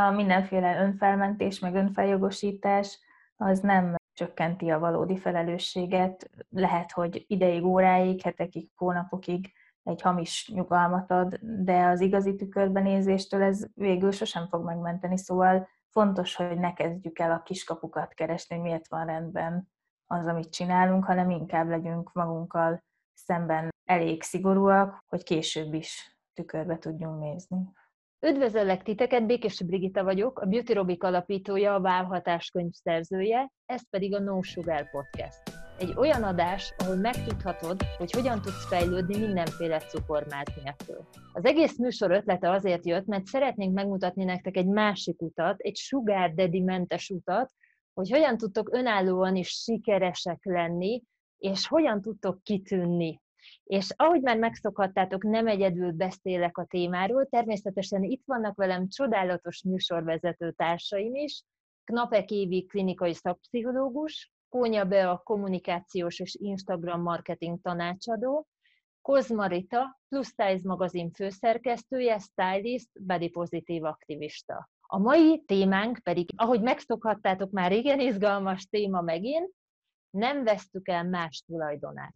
A mindenféle önfelmentés, meg önfeljogosítás az nem csökkenti a valódi felelősséget. Lehet, hogy ideig, óráig, hetekig, hónapokig egy hamis nyugalmat ad, de az igazi tükörbenézéstől ez végül sosem fog megmenteni, szóval fontos, hogy ne kezdjük el a kiskapukat keresni, hogy miért van rendben az, amit csinálunk, hanem inkább legyünk magunkkal szemben elég szigorúak, hogy később is tükörbe tudjunk nézni. Üdvözöllek titeket, Békés Brigitta vagyok, a Beauty Robic alapítója, a Válhatás könyv szerzője, ez pedig a No Sugar Podcast. Egy olyan adás, ahol megtudhatod, hogy hogyan tudsz fejlődni mindenféle cukormáz nélkül. Az egész műsor ötlete azért jött, mert szeretnénk megmutatni nektek egy másik utat, egy sugar daddy mentes utat, hogy hogyan tudtok önállóan is sikeresek lenni, és hogyan tudtok kitűnni és ahogy már megszokhattátok, nem egyedül beszélek a témáról, természetesen itt vannak velem csodálatos műsorvezető társaim is, Knapek Évi klinikai szakpszichológus, Kónya a kommunikációs és Instagram marketing tanácsadó, Kozmarita, Plus Size magazin főszerkesztője, stylist, body pozitív aktivista. A mai témánk pedig, ahogy megszokhattátok már igen izgalmas téma megint, nem vesztük el más tulajdonát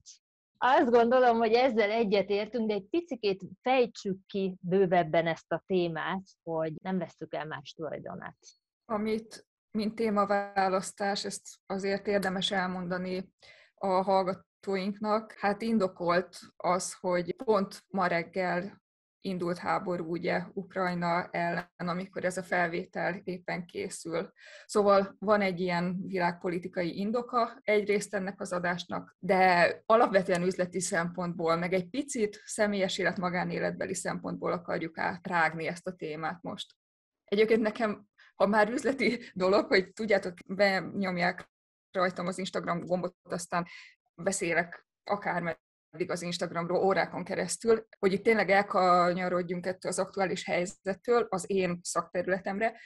azt gondolom, hogy ezzel egyetértünk, de egy picit fejtsük ki bővebben ezt a témát, hogy nem vesztük el más tulajdonát. Amit, mint témaválasztás, ezt azért érdemes elmondani a hallgatóinknak. Hát indokolt az, hogy pont ma reggel indult háború ugye Ukrajna ellen, amikor ez a felvétel éppen készül. Szóval van egy ilyen világpolitikai indoka egyrészt ennek az adásnak, de alapvetően üzleti szempontból, meg egy picit személyes élet, magánéletbeli szempontból akarjuk átrágni ezt a témát most. Egyébként nekem, ha már üzleti dolog, hogy tudjátok, benyomják rajtam az Instagram gombot, aztán beszélek akár addig az Instagramról órákon keresztül, hogy itt tényleg elkanyarodjunk ettől az aktuális helyzettől az én szakterületemre,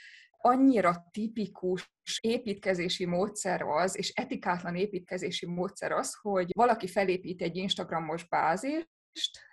annyira tipikus építkezési módszer az, és etikátlan építkezési módszer az, hogy valaki felépít egy Instagramos bázist,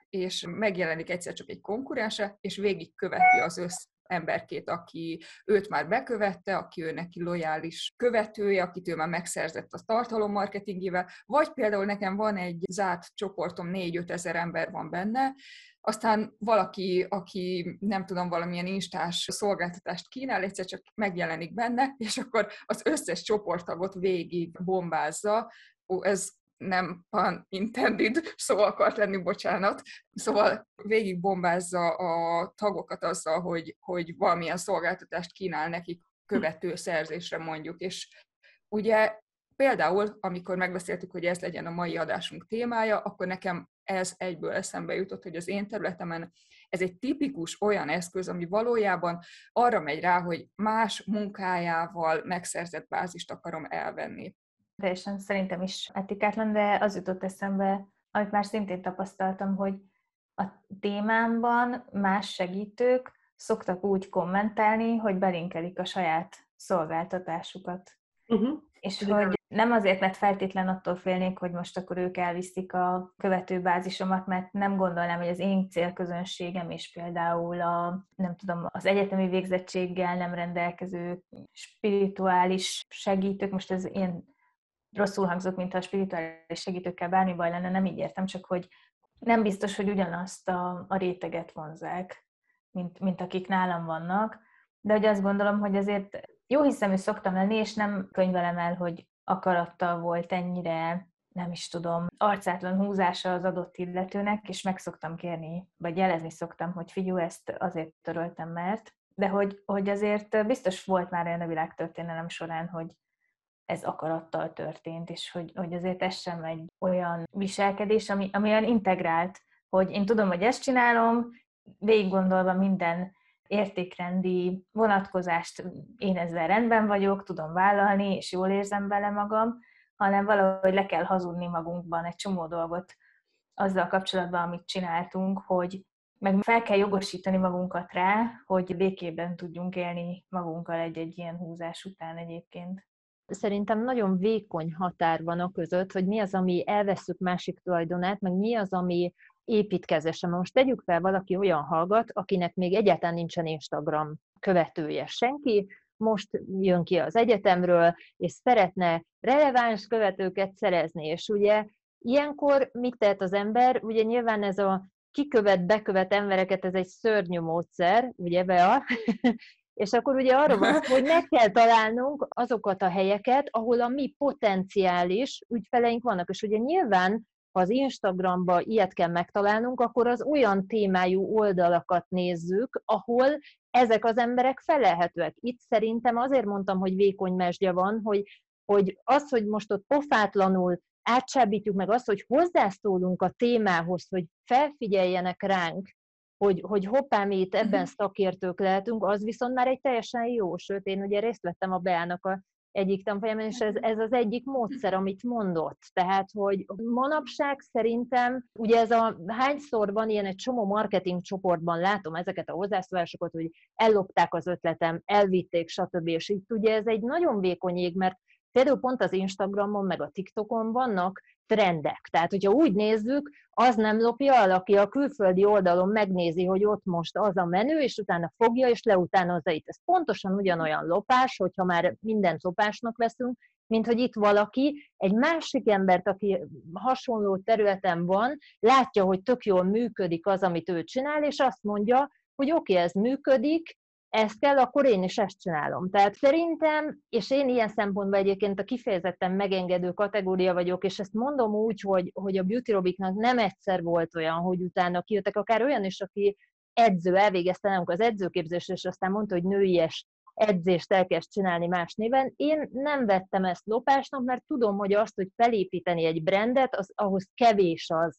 és megjelenik egyszer csak egy konkurense, és végig követi az össz emberkét, aki őt már bekövette, aki ő neki lojális követője, akit ő már megszerzett a tartalommarketingével, vagy például nekem van egy zárt csoportom, 4-5 ezer ember van benne, aztán valaki, aki nem tudom, valamilyen instás szolgáltatást kínál, egyszer csak megjelenik benne, és akkor az összes csoporttagot végig bombázza. Ó, ez nem pan intended szó akart lenni, bocsánat. Szóval végig bombázza a tagokat azzal, hogy, hogy valamilyen szolgáltatást kínál nekik követő szerzésre mondjuk. És ugye például, amikor megbeszéltük, hogy ez legyen a mai adásunk témája, akkor nekem ez egyből eszembe jutott, hogy az én területemen ez egy tipikus olyan eszköz, ami valójában arra megy rá, hogy más munkájával megszerzett bázist akarom elvenni teljesen szerintem is etikátlan, de az jutott eszembe, amit már szintén tapasztaltam, hogy a témámban más segítők szoktak úgy kommentálni, hogy belinkelik a saját szolgáltatásukat. Uh-huh. És hogy nem azért, mert feltétlen attól félnék, hogy most akkor ők elviszik a követőbázisomat, mert nem gondolnám, hogy az én célközönségem és például a, nem tudom, az egyetemi végzettséggel nem rendelkező spirituális segítők, most ez én rosszul hangzott, mint a spirituális segítőkkel bármi baj lenne, nem így értem, csak hogy nem biztos, hogy ugyanazt a, a réteget vonzák, mint, mint akik nálam vannak, de hogy azt gondolom, hogy azért jó hiszemű szoktam lenni, és nem könyvelem el, hogy akarattal volt ennyire, nem is tudom, arcátlan húzása az adott illetőnek, és meg szoktam kérni, vagy jelezni szoktam, hogy figyú, ezt azért töröltem, mert, de hogy, hogy azért biztos volt már olyan a világtörténelem során, hogy ez akarattal történt, és hogy, hogy azért ez sem egy olyan viselkedés, ami, ami olyan integrált, hogy én tudom, hogy ezt csinálom, végig gondolva minden értékrendi vonatkozást én ezzel rendben vagyok, tudom vállalni, és jól érzem vele magam, hanem valahogy le kell hazudni magunkban egy csomó dolgot azzal kapcsolatban, amit csináltunk, hogy meg fel kell jogosítani magunkat rá, hogy békében tudjunk élni magunkkal egy-egy ilyen húzás után egyébként szerintem nagyon vékony határ van a között, hogy mi az, ami elveszük másik tulajdonát, meg mi az, ami építkezésre. Most tegyük fel, valaki olyan hallgat, akinek még egyáltalán nincsen Instagram követője senki, most jön ki az egyetemről, és szeretne releváns követőket szerezni, és ugye ilyenkor mit tehet az ember? Ugye nyilván ez a kikövet, bekövet embereket, ez egy szörnyű módszer, ugye Bea? És akkor ugye arra van hogy meg kell találnunk azokat a helyeket, ahol a mi potenciális ügyfeleink vannak. És ugye nyilván, ha az Instagramban ilyet kell megtalálnunk, akkor az olyan témájú oldalakat nézzük, ahol ezek az emberek felelhetőek. Itt szerintem azért mondtam, hogy vékony mesdje van, hogy, hogy az, hogy most ott pofátlanul átsábítjuk meg azt, hogy hozzászólunk a témához, hogy felfigyeljenek ránk, hogy, hogy hoppá, mi itt ebben mhm. szakértők lehetünk, az viszont már egy teljesen jó, sőt, én ugye részt vettem a Beának a egyik tanfolyamon, és ez, ez az egyik módszer, amit mondott. Tehát, hogy manapság szerintem, ugye ez a hányszor van ilyen egy csomó marketing csoportban, látom ezeket a hozzászólásokat, hogy ellopták az ötletem, elvitték, stb. És itt ugye ez egy nagyon vékony ég, mert Például pont az Instagramon, meg a TikTokon vannak trendek. Tehát, hogyha úgy nézzük, az nem lopja el, aki a külföldi oldalon megnézi, hogy ott most az a menő, és utána fogja, és leutánozza itt. Ez pontosan ugyanolyan lopás, hogyha már mindent lopásnak veszünk, mint hogy itt valaki egy másik embert, aki hasonló területen van, látja, hogy tök jól működik az, amit ő csinál, és azt mondja, hogy oké, okay, ez működik, ezt kell, akkor én is ezt csinálom. Tehát szerintem, és én ilyen szempontból egyébként a kifejezetten megengedő kategória vagyok, és ezt mondom úgy, hogy, hogy a Beauty Robiknak nem egyszer volt olyan, hogy utána kijöttek, akár olyan is, aki edző, elvégezte nálunk az edzőképzést, és aztán mondta, hogy nőies edzést elkezd csinálni más néven. Én nem vettem ezt lopásnak, mert tudom, hogy azt, hogy felépíteni egy brandet, az ahhoz kevés az,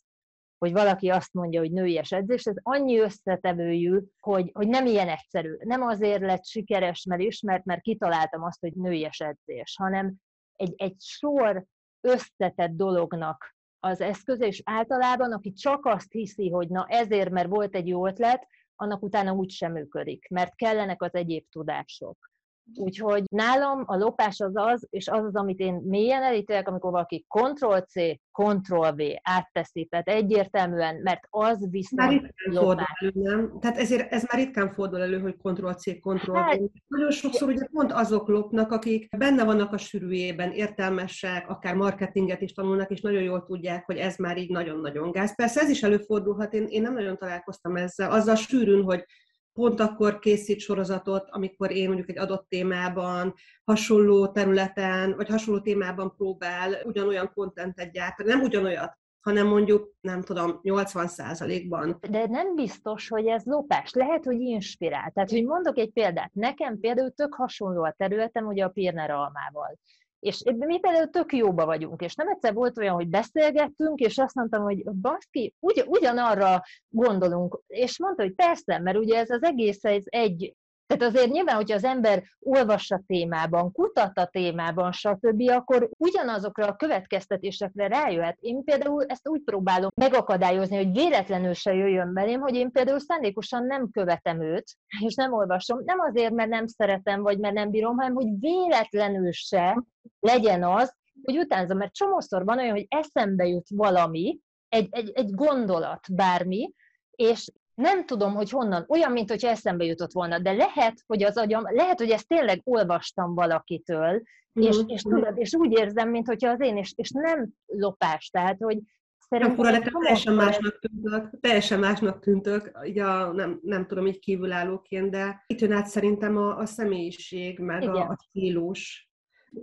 hogy valaki azt mondja, hogy nőies edzés, ez annyi összetevőjű, hogy, hogy nem ilyen egyszerű. Nem azért lett sikeres, mert ismert, mert kitaláltam azt, hogy nőies edzés, hanem egy, egy sor összetett dolognak az eszköze, és általában, aki csak azt hiszi, hogy na ezért, mert volt egy jó ötlet, annak utána úgy sem működik, mert kellenek az egyéb tudások. Úgyhogy nálam a lopás az az, és az az, amit én mélyen elítélek, amikor valaki Ctrl-C, Ctrl-V átteszi, tehát egyértelműen, mert az viszont már ritkán fordul elő, nem? Tehát ezért ez már ritkán fordul elő, hogy Ctrl-C, Ctrl-V. Hát, Nagyon sokszor ugye pont azok lopnak, akik benne vannak a sűrűjében, értelmesek, akár marketinget is tanulnak, és nagyon jól tudják, hogy ez már így nagyon-nagyon gáz. Persze ez is előfordulhat, én, én nem nagyon találkoztam ezzel, azzal sűrűn, hogy pont akkor készít sorozatot, amikor én mondjuk egy adott témában, hasonló területen, vagy hasonló témában próbál ugyanolyan kontentet gyártani, nem ugyanolyat, hanem mondjuk, nem tudom, 80%-ban. De nem biztos, hogy ez lopás. Lehet, hogy inspirál. Tehát, hogy mondok egy példát. Nekem például tök hasonló a területem, ugye a Pirner almával. És mi például tök jóba vagyunk, és nem egyszer volt olyan, hogy beszélgettünk, és azt mondtam, hogy baszki, ugy, ugyanarra gondolunk, és mondta, hogy persze, mert ugye ez az egész ez egy tehát azért nyilván, hogyha az ember olvassa témában, kutat a témában, stb., akkor ugyanazokra a következtetésekre rájöhet. Én például ezt úgy próbálom megakadályozni, hogy véletlenül se jöjjön belém, hogy én például szándékosan nem követem őt, és nem olvasom, nem azért, mert nem szeretem, vagy mert nem bírom, hanem hogy véletlenül se legyen az, hogy utánzom, mert csomószor van olyan, hogy eszembe jut valami, egy, egy, egy gondolat, bármi, és nem tudom, hogy honnan, olyan, mint hogy eszembe jutott volna, de lehet, hogy az agyam, lehet, hogy ezt tényleg olvastam valakitől, mm. és, és, tudod, és úgy érzem, mint hogyha az én, és, és nem lopás, tehát, hogy Szerintem fura, de teljesen másnak tűntök, teljesen másnak tűntök, így a, nem, nem tudom, így kívülállóként, de itt jön át szerintem a, a személyiség, meg a, a stílus.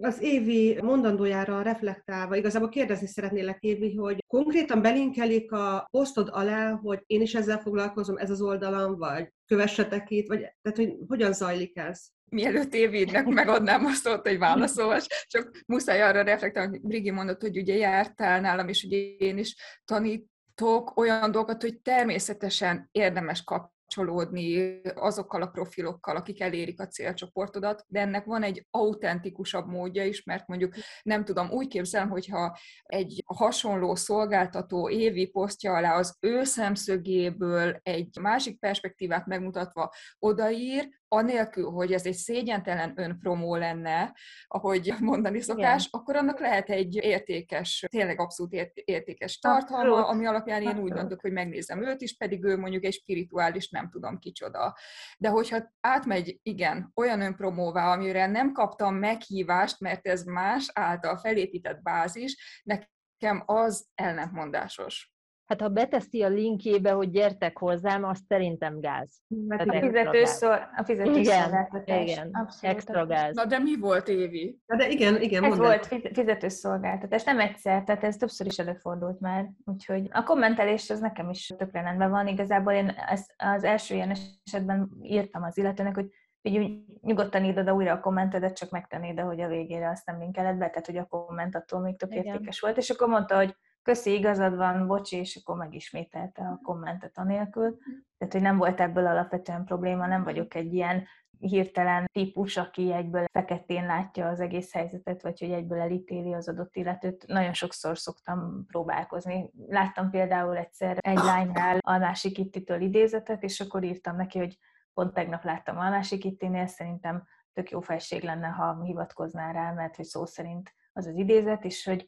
Az Évi mondandójára reflektálva, igazából kérdezni szeretnélek, Évi, hogy konkrétan belinkelik a posztod alá, hogy én is ezzel foglalkozom, ez az oldalam, vagy kövessetek itt, vagy tehát, hogy hogyan zajlik ez? mielőtt Évidnek megadnám a szót, hogy válaszolvas, csak muszáj arra reflektálni, hogy Brigi mondott, hogy ugye jártál nálam, és ugye én is tanítok olyan dolgokat, hogy természetesen érdemes kap kapcsolódni azokkal a profilokkal, akik elérik a célcsoportodat, de ennek van egy autentikusabb módja is, mert mondjuk nem tudom, úgy képzelem, hogyha egy hasonló szolgáltató évi posztja alá az ő szemszögéből egy másik perspektívát megmutatva odaír, anélkül, hogy ez egy szégyentelen önpromó lenne, ahogy mondani szokás, Igen. akkor annak lehet egy értékes, tényleg abszolút értékes tartalma, ami alapján én úgy döntök, hogy megnézem őt is, pedig ő mondjuk egy spirituális, nem tudom kicsoda. De hogyha átmegy, igen, olyan önpromóvá, amire nem kaptam meghívást, mert ez más által felépített bázis, nekem az ellentmondásos. Hát ha beteszi a linkjébe, hogy gyertek hozzám, azt szerintem gáz. Mert a fizetőszor, a fizetőszolgáltatás. Igen, igen extra gáz. Na de mi volt, Évi? Na de igen, igen, Ez volt fizetőszolgáltatás, nem egyszer, tehát ez többször is előfordult már. Úgyhogy a kommentelés az nekem is tökre rendben van. Igazából én ezt az első ilyen esetben írtam az illetőnek, hogy így nyugodtan írd oda újra a kommentedet, csak megtenni de hogy a végére azt nem linkeled be, tehát hogy a komment attól még tök értékes volt. És akkor mondta, hogy köszi, igazad van, bocsi, és akkor megismételte a kommentet anélkül. Tehát, hogy nem volt ebből alapvetően probléma, nem vagyok egy ilyen hirtelen típus, aki egyből feketén látja az egész helyzetet, vagy hogy egyből elítéli az adott illetőt. Nagyon sokszor szoktam próbálkozni. Láttam például egyszer egy lánynál a másik ittitől idézetet, és akkor írtam neki, hogy pont tegnap láttam a másik ittinél, szerintem tök jó felség lenne, ha hivatkoznál rá, mert hogy szó szerint az az idézet, és hogy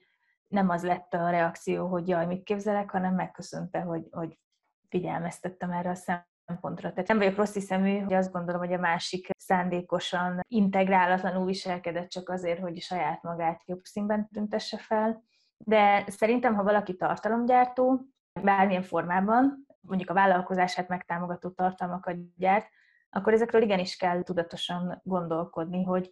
nem az lett a reakció, hogy jaj, mit képzelek, hanem megköszönte, hogy, hogy figyelmeztettem erre a szempontra. Tehát nem vagyok rossz szemű, hogy azt gondolom, hogy a másik szándékosan integrálatlanul viselkedett csak azért, hogy saját magát jobb színben tüntesse fel. De szerintem, ha valaki tartalomgyártó, bármilyen formában, mondjuk a vállalkozását megtámogató tartalmakat gyárt, akkor ezekről igenis kell tudatosan gondolkodni, hogy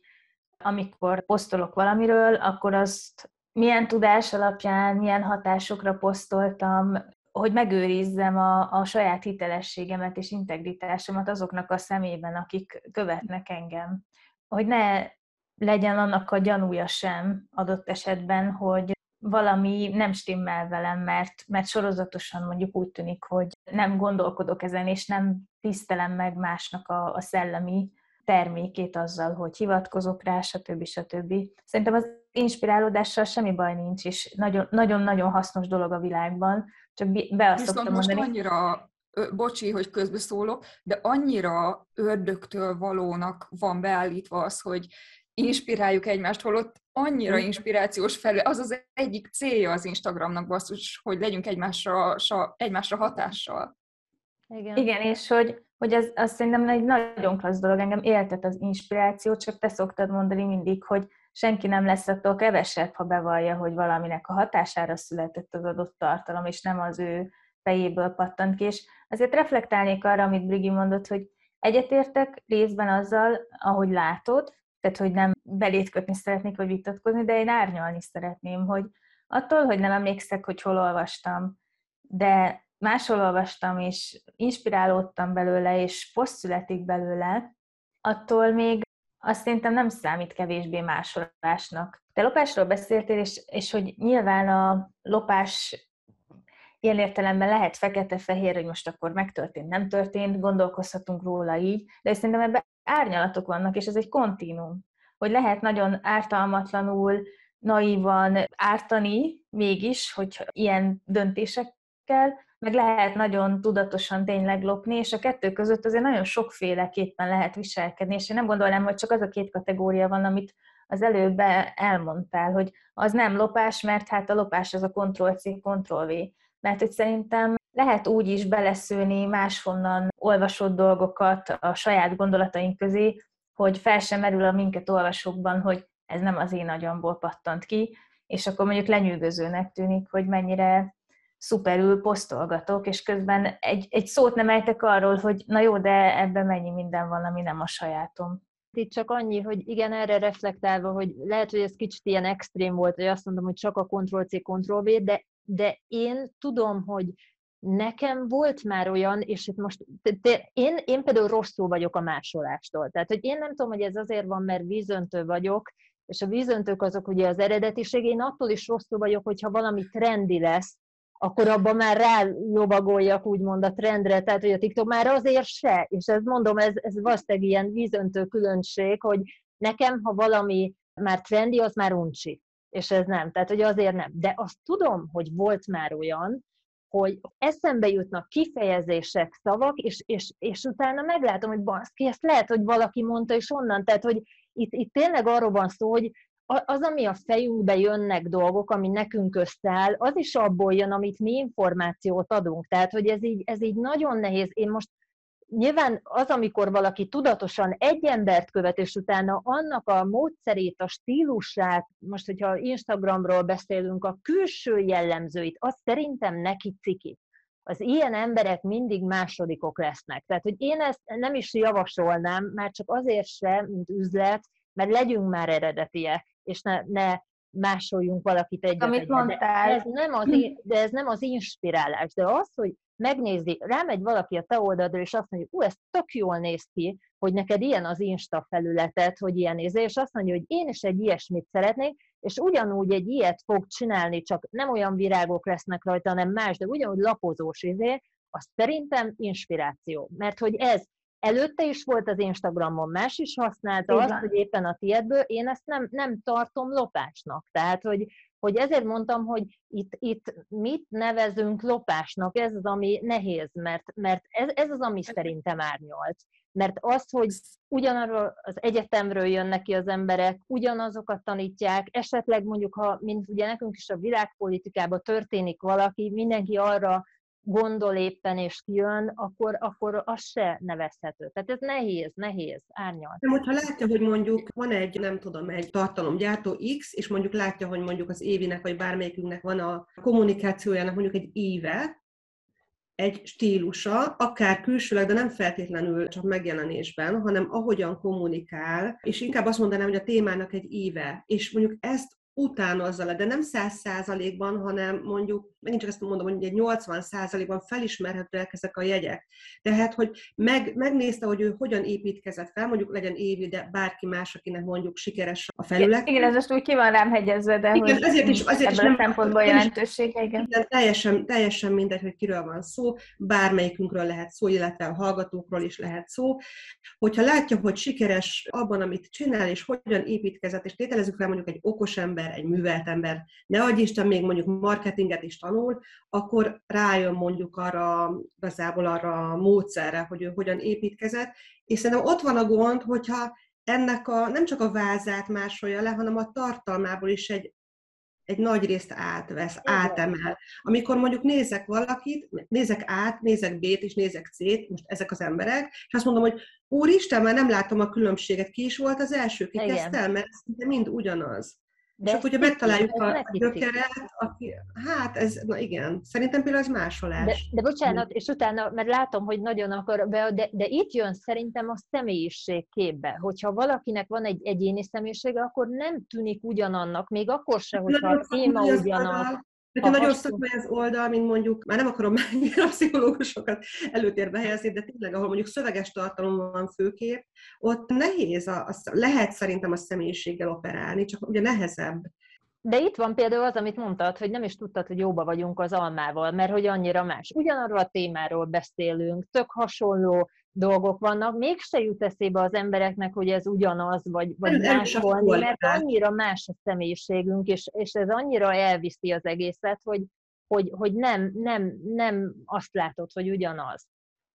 amikor posztolok valamiről, akkor azt milyen tudás alapján, milyen hatásokra posztoltam, hogy megőrizzem a, a saját hitelességemet és integritásomat azoknak a szemében, akik követnek engem. Hogy ne legyen annak a gyanúja sem adott esetben, hogy valami nem stimmel velem, mert, mert sorozatosan mondjuk úgy tűnik, hogy nem gondolkodok ezen, és nem tisztelem meg másnak a, a szellemi termékét azzal, hogy hivatkozok rá, stb. stb. Szerintem az inspirálódással semmi baj nincs, és nagyon-nagyon hasznos dolog a világban, csak be azt Viszont most mondani. annyira, bocsi, hogy közbeszólok, de annyira ördögtől valónak van beállítva az, hogy inspiráljuk egymást, holott annyira inspirációs felé, az az egyik célja az Instagramnak basszus, hogy legyünk egymásra, egymásra hatással. Igen. Igen, és hogy, hogy ez, az szerintem egy nagyon klassz dolog, engem éltet az inspiráció, csak te szoktad mondani mindig, hogy senki nem lesz attól kevesebb, ha bevallja, hogy valaminek a hatására született az adott tartalom, és nem az ő fejéből pattant ki. És azért reflektálnék arra, amit Brigi mondott, hogy egyetértek részben azzal, ahogy látod, tehát hogy nem belét kötni szeretnék, vagy vitatkozni, de én árnyalni szeretném, hogy attól, hogy nem emlékszek, hogy hol olvastam, de máshol olvastam, és inspirálódtam belőle, és poszt születik belőle, attól még azt szerintem nem számít kevésbé másolásnak. Te lopásról beszéltél, és, és hogy nyilván a lopás ilyen értelemben lehet fekete-fehér, hogy most akkor megtörtént, nem történt, gondolkozhatunk róla így, de szerintem ebben árnyalatok vannak, és ez egy kontinum, hogy lehet nagyon ártalmatlanul, naívan ártani mégis, hogy ilyen döntésekkel, meg lehet nagyon tudatosan tényleg lopni, és a kettő között azért nagyon sokféleképpen lehet viselkedni, és én nem gondolnám, hogy csak az a két kategória van, amit az előbb elmondtál, hogy az nem lopás, mert hát a lopás az a Ctrl-C, Ctrl-V. Mert hogy szerintem lehet úgy is beleszőni máshonnan olvasott dolgokat a saját gondolataink közé, hogy fel sem merül a minket olvasókban, hogy ez nem az én agyamból pattant ki, és akkor mondjuk lenyűgözőnek tűnik, hogy mennyire szuperül posztolgatok, és közben egy, egy szót nem ejtek arról, hogy na jó, de ebben mennyi minden van, ami nem a sajátom. Itt csak annyi, hogy igen, erre reflektálva, hogy lehet, hogy ez kicsit ilyen extrém volt, hogy azt mondom, hogy csak a Ctrl-C, Ctrl-V, de, de én tudom, hogy nekem volt már olyan, és itt most te, én, én például rosszul vagyok a másolástól. Tehát, hogy én nem tudom, hogy ez azért van, mert vízöntő vagyok, és a vízöntők azok ugye az eredetiség, én attól is rosszul vagyok, hogyha valami trendi lesz, akkor abban már rá lovagoljak úgymond a trendre, tehát hogy a TikTok már azért se, és ez mondom, ez, ez valószínűleg ilyen vízöntő különbség, hogy nekem, ha valami már trendi, az már uncsi, és ez nem, tehát hogy azért nem. De azt tudom, hogy volt már olyan, hogy eszembe jutnak kifejezések, szavak, és, és, és utána meglátom, hogy baszki, ezt lehet, hogy valaki mondta, és onnan, tehát, hogy itt, itt tényleg arról van szó, hogy az, ami a fejünkbe jönnek dolgok, ami nekünk összeáll, az is abból jön, amit mi információt adunk. Tehát, hogy ez így, ez így nagyon nehéz. Én most nyilván az, amikor valaki tudatosan egy embert követ, és utána annak a módszerét, a stílusát, most, hogyha Instagramról beszélünk, a külső jellemzőit, az szerintem neki ciki. Az ilyen emberek mindig másodikok lesznek. Tehát, hogy én ezt nem is javasolnám, már csak azért sem, mint üzlet, mert legyünk már eredetiek, és ne, ne másoljunk valakit egyet. Amit egyet. mondtál. De ez, nem az, de ez nem az inspirálás, de az, hogy megnézi, rámegy valaki a te oldalra, és azt mondja, ú, ez tök jól néz ki, hogy neked ilyen az Insta felületet, hogy ilyen néz, és azt mondja, hogy én is egy ilyesmit szeretnék, és ugyanúgy egy ilyet fog csinálni, csak nem olyan virágok lesznek rajta, hanem más, de ugyanúgy lapozós izé, az szerintem inspiráció. Mert hogy ez előtte is volt az Instagramon, más is használta Igen. azt, hogy éppen a tiédből, én ezt nem, nem tartom lopásnak. Tehát, hogy, hogy ezért mondtam, hogy itt, itt mit nevezünk lopásnak, ez az, ami nehéz, mert, mert ez, ez az, ami szerintem árnyalt. Mert az, hogy ugyanarról az egyetemről jönnek ki az emberek, ugyanazokat tanítják, esetleg mondjuk, ha, mint ugye nekünk is a világpolitikában történik valaki, mindenki arra gondol éppen és kijön, akkor, akkor az se nevezhető. Tehát ez nehéz, nehéz, árnyal. De hogyha látja, hogy mondjuk van egy, nem tudom, egy tartalomgyártó X, és mondjuk látja, hogy mondjuk az Évinek, vagy bármelyikünknek van a kommunikációjának mondjuk egy éve, egy stílusa, akár külsőleg, de nem feltétlenül csak megjelenésben, hanem ahogyan kommunikál, és inkább azt mondanám, hogy a témának egy éve, és mondjuk ezt utánozza le, de nem száz százalékban, hanem mondjuk, megint csak ezt mondom, hogy egy 80 százalékban felismerhetőek ezek a jegyek. Tehát, hogy meg, megnézte, hogy ő hogyan építkezett fel, mondjuk legyen Évi, de bárki más, akinek mondjuk sikeres a felület. Igen, ez most úgy ki van rám hegyezve, de igen, hogy ezért is, azért ebből is a szempontból jelentősége, igen. igen. Teljesen, teljesen mindegy, hogy kiről van szó, bármelyikünkről lehet szó, illetve a hallgatókról is lehet szó. Hogyha látja, hogy sikeres abban, amit csinál, és hogyan építkezett, és tételezzük fel mondjuk egy okos ember, ember, egy művelt ember, ne adj Isten, még mondjuk marketinget is tanul, akkor rájön mondjuk arra, igazából arra a módszerre, hogy ő hogyan építkezett, és szerintem ott van a gond, hogyha ennek a, nem csak a vázát másolja le, hanem a tartalmából is egy egy nagy részt átvesz, átemel. Amikor mondjuk nézek valakit, nézek át, nézek B-t és nézek C-t, most ezek az emberek, és azt mondom, hogy úristen, már nem látom a különbséget, ki is volt az első, ki kezdte el, mert mind ugyanaz. De és akkor, hogyha megtaláljuk a gyökeret, aki, hát ez, na igen, szerintem például az másolás. De, de bocsánat, és utána, mert látom, hogy nagyon akar, de, de itt jön szerintem a személyiség képbe. Hogyha valakinek van egy egyéni személyisége, akkor nem tűnik ugyanannak, még akkor se, hogyha a téma ugyanaz. Hogyha nagyon szakmai az oldal, mint mondjuk, már nem akarom mennyire a pszichológusokat előtérbe helyezni, de tényleg, ahol mondjuk szöveges tartalom van főkép, ott nehéz, a, a, lehet szerintem a személyiséggel operálni, csak ugye nehezebb. De itt van például az, amit mondtad, hogy nem is tudtad, hogy jóba vagyunk az almával, mert hogy annyira más. Ugyanarról a témáról beszélünk, tök hasonló dolgok vannak, mégse jut eszébe az embereknek, hogy ez ugyanaz, vagy, vagy máshol, mert annyira más a személyiségünk, és, és ez annyira elviszi az egészet, hogy, hogy, hogy nem, nem, nem azt látod, hogy ugyanaz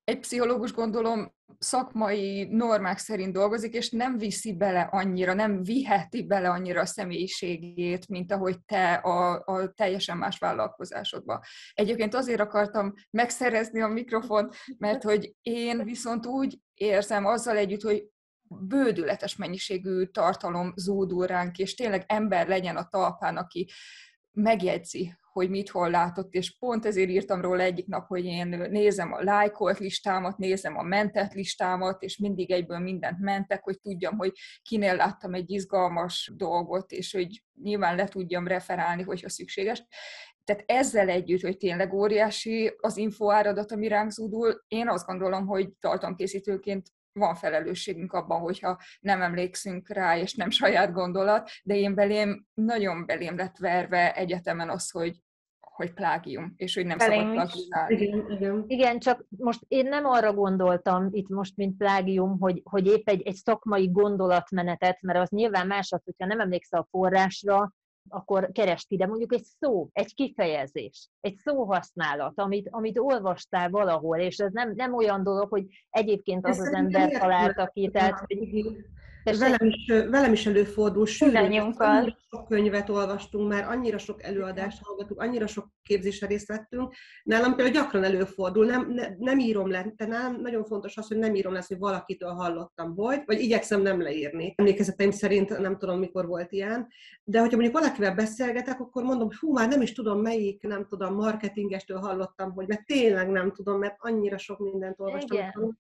egy pszichológus gondolom szakmai normák szerint dolgozik, és nem viszi bele annyira, nem viheti bele annyira a személyiségét, mint ahogy te a, a teljesen más vállalkozásodba. Egyébként azért akartam megszerezni a mikrofont, mert hogy én viszont úgy érzem azzal együtt, hogy bődületes mennyiségű tartalom zúdul ránk, és tényleg ember legyen a talpán, aki megjegyzi, hogy mit hol látott, és pont ezért írtam róla egyik nap, hogy én nézem a lájkolt listámat, nézem a mentett listámat, és mindig egyből mindent mentek, hogy tudjam, hogy kinél láttam egy izgalmas dolgot, és hogy nyilván le tudjam referálni, hogyha szükséges. Tehát ezzel együtt, hogy tényleg óriási az infoáradat, ami ránk zúdul, én azt gondolom, hogy tartalomkészítőként van felelősségünk abban, hogyha nem emlékszünk rá, és nem saját gondolat, de én belém, nagyon belém lett verve egyetemen az, hogy hogy plágium, és hogy nem Belém szabad plagizálni. Igen, igen. igen, csak most én nem arra gondoltam itt most, mint plágium, hogy, hogy épp egy, egy szakmai gondolatmenetet, mert az nyilván más az, hogyha nem emlékszel a forrásra, akkor keres ki, de mondjuk egy szó, egy kifejezés, egy szóhasználat, amit, amit olvastál valahol, és ez nem, nem olyan dolog, hogy egyébként az ez az ember találta ki, tehát hogy Velem is, velem is előfordul, sűrűn, sok könyvet olvastunk már, annyira sok előadást hallgatunk, annyira sok képzésre részt vettünk. Nálam például gyakran előfordul, nem, ne, nem írom le, de nálam nagyon fontos az, hogy nem írom le, hogy valakitől hallottam, hogy, vagy igyekszem nem leírni. Emlékezeteim szerint nem tudom, mikor volt ilyen, de hogyha mondjuk valakivel beszélgetek, akkor mondom, hogy hú, már nem is tudom, melyik, nem tudom, marketingestől hallottam, hogy mert tényleg nem tudom, mert annyira sok mindent olvastam. Igen.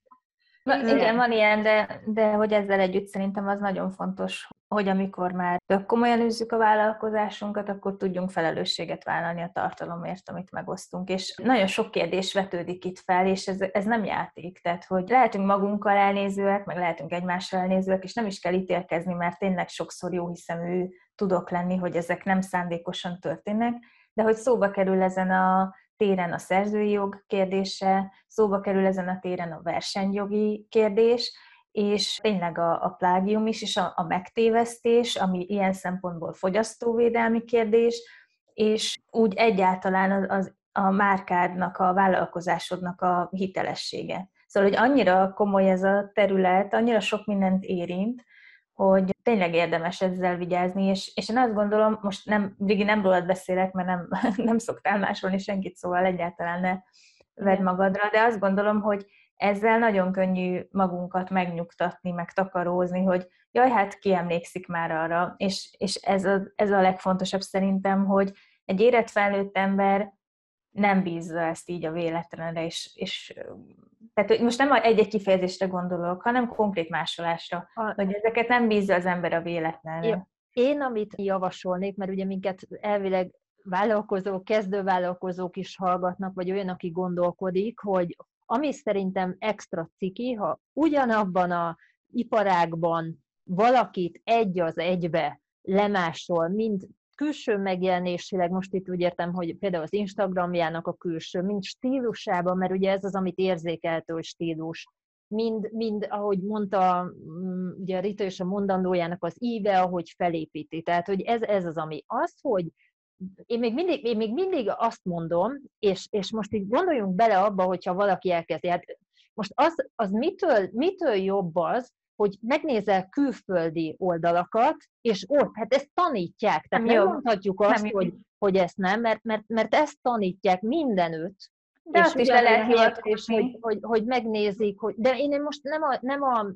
Na, igen, van ilyen, de, de hogy ezzel együtt szerintem az nagyon fontos, hogy amikor már tök komolyan űzzük a vállalkozásunkat, akkor tudjunk felelősséget vállalni a tartalomért, amit megosztunk. És nagyon sok kérdés vetődik itt fel, és ez, ez nem játék. Tehát, hogy lehetünk magunkkal elnézőek, meg lehetünk egymással elnézőek, és nem is kell ítélkezni, mert tényleg sokszor jó hiszemű tudok lenni, hogy ezek nem szándékosan történnek, de hogy szóba kerül ezen a téren a szerzői jog kérdése, szóba kerül ezen a téren a versenyjogi kérdés, és tényleg a, a plágium is, és a, a megtévesztés, ami ilyen szempontból fogyasztóvédelmi kérdés, és úgy egyáltalán az, az a márkádnak, a vállalkozásodnak a hitelessége. Szóval, hogy annyira komoly ez a terület, annyira sok mindent érint, hogy tényleg érdemes ezzel vigyázni, és, és én azt gondolom, most nem, Vigi, nem rólad beszélek, mert nem, nem szoktál másolni senkit, szóval egyáltalán ne vedd magadra, de azt gondolom, hogy ezzel nagyon könnyű magunkat megnyugtatni, meg takarózni, hogy jaj, hát ki emlékszik már arra, és, és ez, a, ez a legfontosabb szerintem, hogy egy érett felnőtt ember nem bízza ezt így a véletlenre, és, és tehát hogy most nem egy-egy kifejezésre gondolok, hanem konkrét másolásra, a... hogy ezeket nem bízza az ember a véletlenre. Én, amit javasolnék, mert ugye minket elvileg vállalkozók, kezdővállalkozók is hallgatnak, vagy olyan, aki gondolkodik, hogy ami szerintem extra ciki, ha ugyanabban a iparágban valakit egy az egybe lemásol, mind külső megjelenésileg, most itt úgy értem, hogy például az Instagramjának a külső, mind stílusában, mert ugye ez az, amit érzékeltő stílus, mind, mind, ahogy mondta mm, ugye Rita és a mondandójának az íve, ahogy felépíti. Tehát, hogy ez, ez az, ami az, hogy én még mindig, én még mindig azt mondom, és, és most így gondoljunk bele abba, hogyha valaki elkezdi. Hát most az, az mitől, mitől jobb az, hogy megnézel külföldi oldalakat, és ott, hát ezt tanítják. Tehát nem, nem mondhatjuk azt, nem hogy, hogy ezt nem, mert, mert, mert ezt tanítják mindenütt. De és azt is le lehet és hogy, hogy, hogy megnézik, hogy, de én most nem, a, nem, a,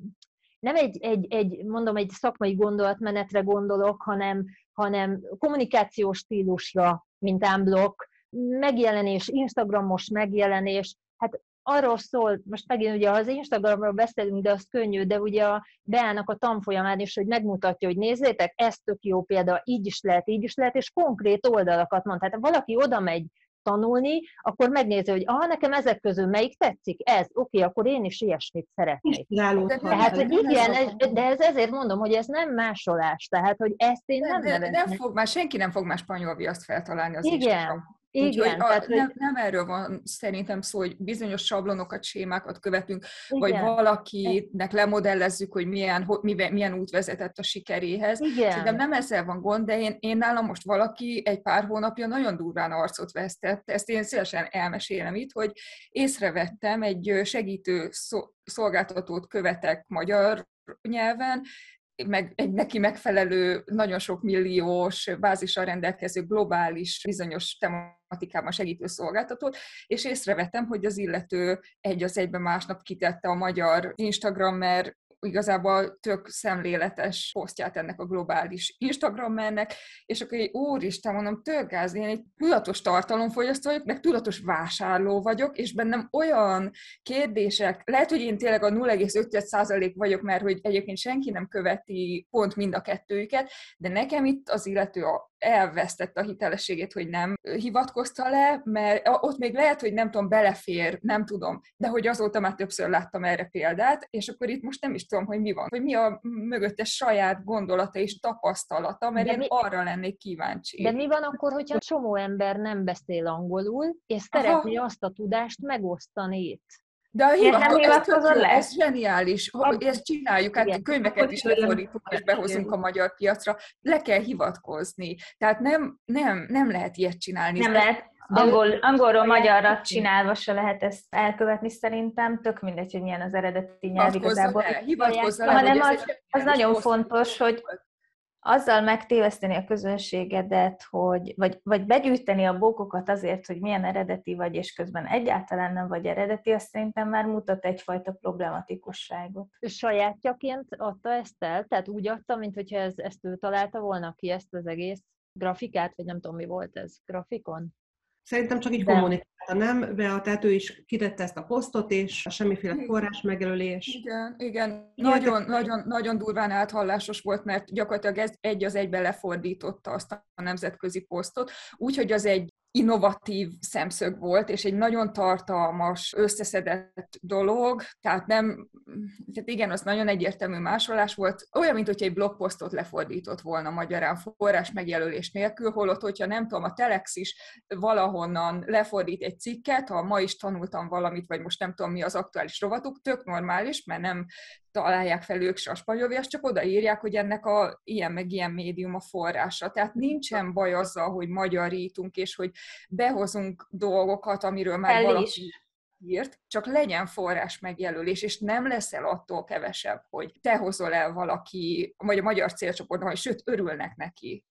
nem egy, egy, egy, mondom, egy szakmai gondolatmenetre gondolok, hanem, hanem kommunikációs stílusra, mint ámblok, megjelenés, Instagramos megjelenés, hát arról szól, most megint ugye az Instagramról beszélünk, de az könnyű, de ugye a Beának a tanfolyamán is, hogy megmutatja, hogy nézzétek, ez tök jó példa, így is lehet, így is lehet, és konkrét oldalakat mond. Tehát ha valaki oda megy tanulni, akkor megnézi, hogy ah, nekem ezek közül melyik tetszik, ez, oké, akkor én is ilyesmit szeretnék. Tehát, hogy igen, ez, de ez ezért mondom, hogy ez nem másolás, tehát, hogy ezt én nem de, de, nem fog már, senki nem fog más spanyol viaszt feltalálni az Igen, Instagram. Igen, a, tehát, nem, nem erről van szerintem szó, hogy bizonyos sablonokat, sémákat követünk, Igen. vagy valakinek lemodellezzük, hogy milyen, ho, milyen út vezetett a sikeréhez. Igen. Szerintem nem ezzel van gond, de én, én nálam most valaki egy pár hónapja nagyon durván arcot vesztett. Ezt én szívesen elmesélem itt, hogy észrevettem, egy segítő szolgáltatót követek magyar nyelven, meg egy neki megfelelő, nagyon sok milliós bázissal rendelkező globális bizonyos tematikában segítő szolgáltatót, és észrevettem, hogy az illető egy az egyben másnap kitette a magyar Instagrammer igazából tök szemléletes posztját ennek a globális Instagrammernek, és akkor egy úristen, mondom, tök gáz, én egy tudatos tartalomfogyasztó vagyok, meg tudatos vásárló vagyok, és bennem olyan kérdések, lehet, hogy én tényleg a 0,5% vagyok, mert hogy egyébként senki nem követi pont mind a kettőjüket, de nekem itt az illető a elvesztette a hitelességét, hogy nem hivatkozta le, mert ott még lehet, hogy nem tudom, belefér, nem tudom, de hogy azóta már többször láttam erre példát, és akkor itt most nem is tudom, hogy mi van, hogy mi a mögötte saját gondolata és tapasztalata, mert de én mi, arra lennék kíváncsi. De mi van akkor, hogyha csomó ember nem beszél angolul, és szeretné Aha. azt a tudást megosztani itt? De a hivatkozó, ez, ez zseniális, a, ezt csináljuk, hát igen. könyveket is lefordítunk és behozunk a magyar piacra, le kell hivatkozni. Tehát nem, nem, nem lehet ilyet csinálni. Nem lehet. Angol, angolról magyarra csinálva se lehet ezt elkövetni szerintem, tök mindegy, hogy milyen az eredeti nyelv igazából. Hivatkozz el, hanem az, az nagyon fontos, hogy azzal megtéveszteni a közönségedet, hogy, vagy, vagy begyűjteni a bókokat azért, hogy milyen eredeti vagy, és közben egyáltalán nem vagy eredeti, azt szerintem már mutat egyfajta problematikusságot. Sajátjaként adta ezt el? Tehát úgy adta, mint ez, ezt ő találta volna ki, ezt az egész grafikát, vagy nem tudom, mi volt ez, grafikon? Szerintem csak így De... kommunikálta, nem? Bea, tehát ő is kitette ezt a posztot, és semmiféle forrás megjelölés. Igen, igen. Nagyon, nagyon, nagyon durván áthallásos volt, mert gyakorlatilag ez egy az egyben lefordította azt a nemzetközi posztot, úgyhogy az egy innovatív szemszög volt, és egy nagyon tartalmas, összeszedett dolog, tehát nem, tehát igen, az nagyon egyértelmű másolás volt, olyan, mint hogy egy blogposztot lefordított volna magyarán forrás megjelölés nélkül, holott, hogyha nem tudom, a Telex is valahonnan lefordít egy cikket, ha ma is tanultam valamit, vagy most nem tudom mi az aktuális rovatuk, tök normális, mert nem találják fel ők spanyol csak odaírják, hogy ennek a ilyen meg ilyen médium a forrása. Tehát nincsen baj azzal, hogy magyarítunk, és hogy behozunk dolgokat, amiről már El valaki írt, csak legyen forrás megjelölés, és nem leszel attól kevesebb, hogy te hozol el valaki, vagy a magyar célcsoportban, vagy sőt, örülnek neki.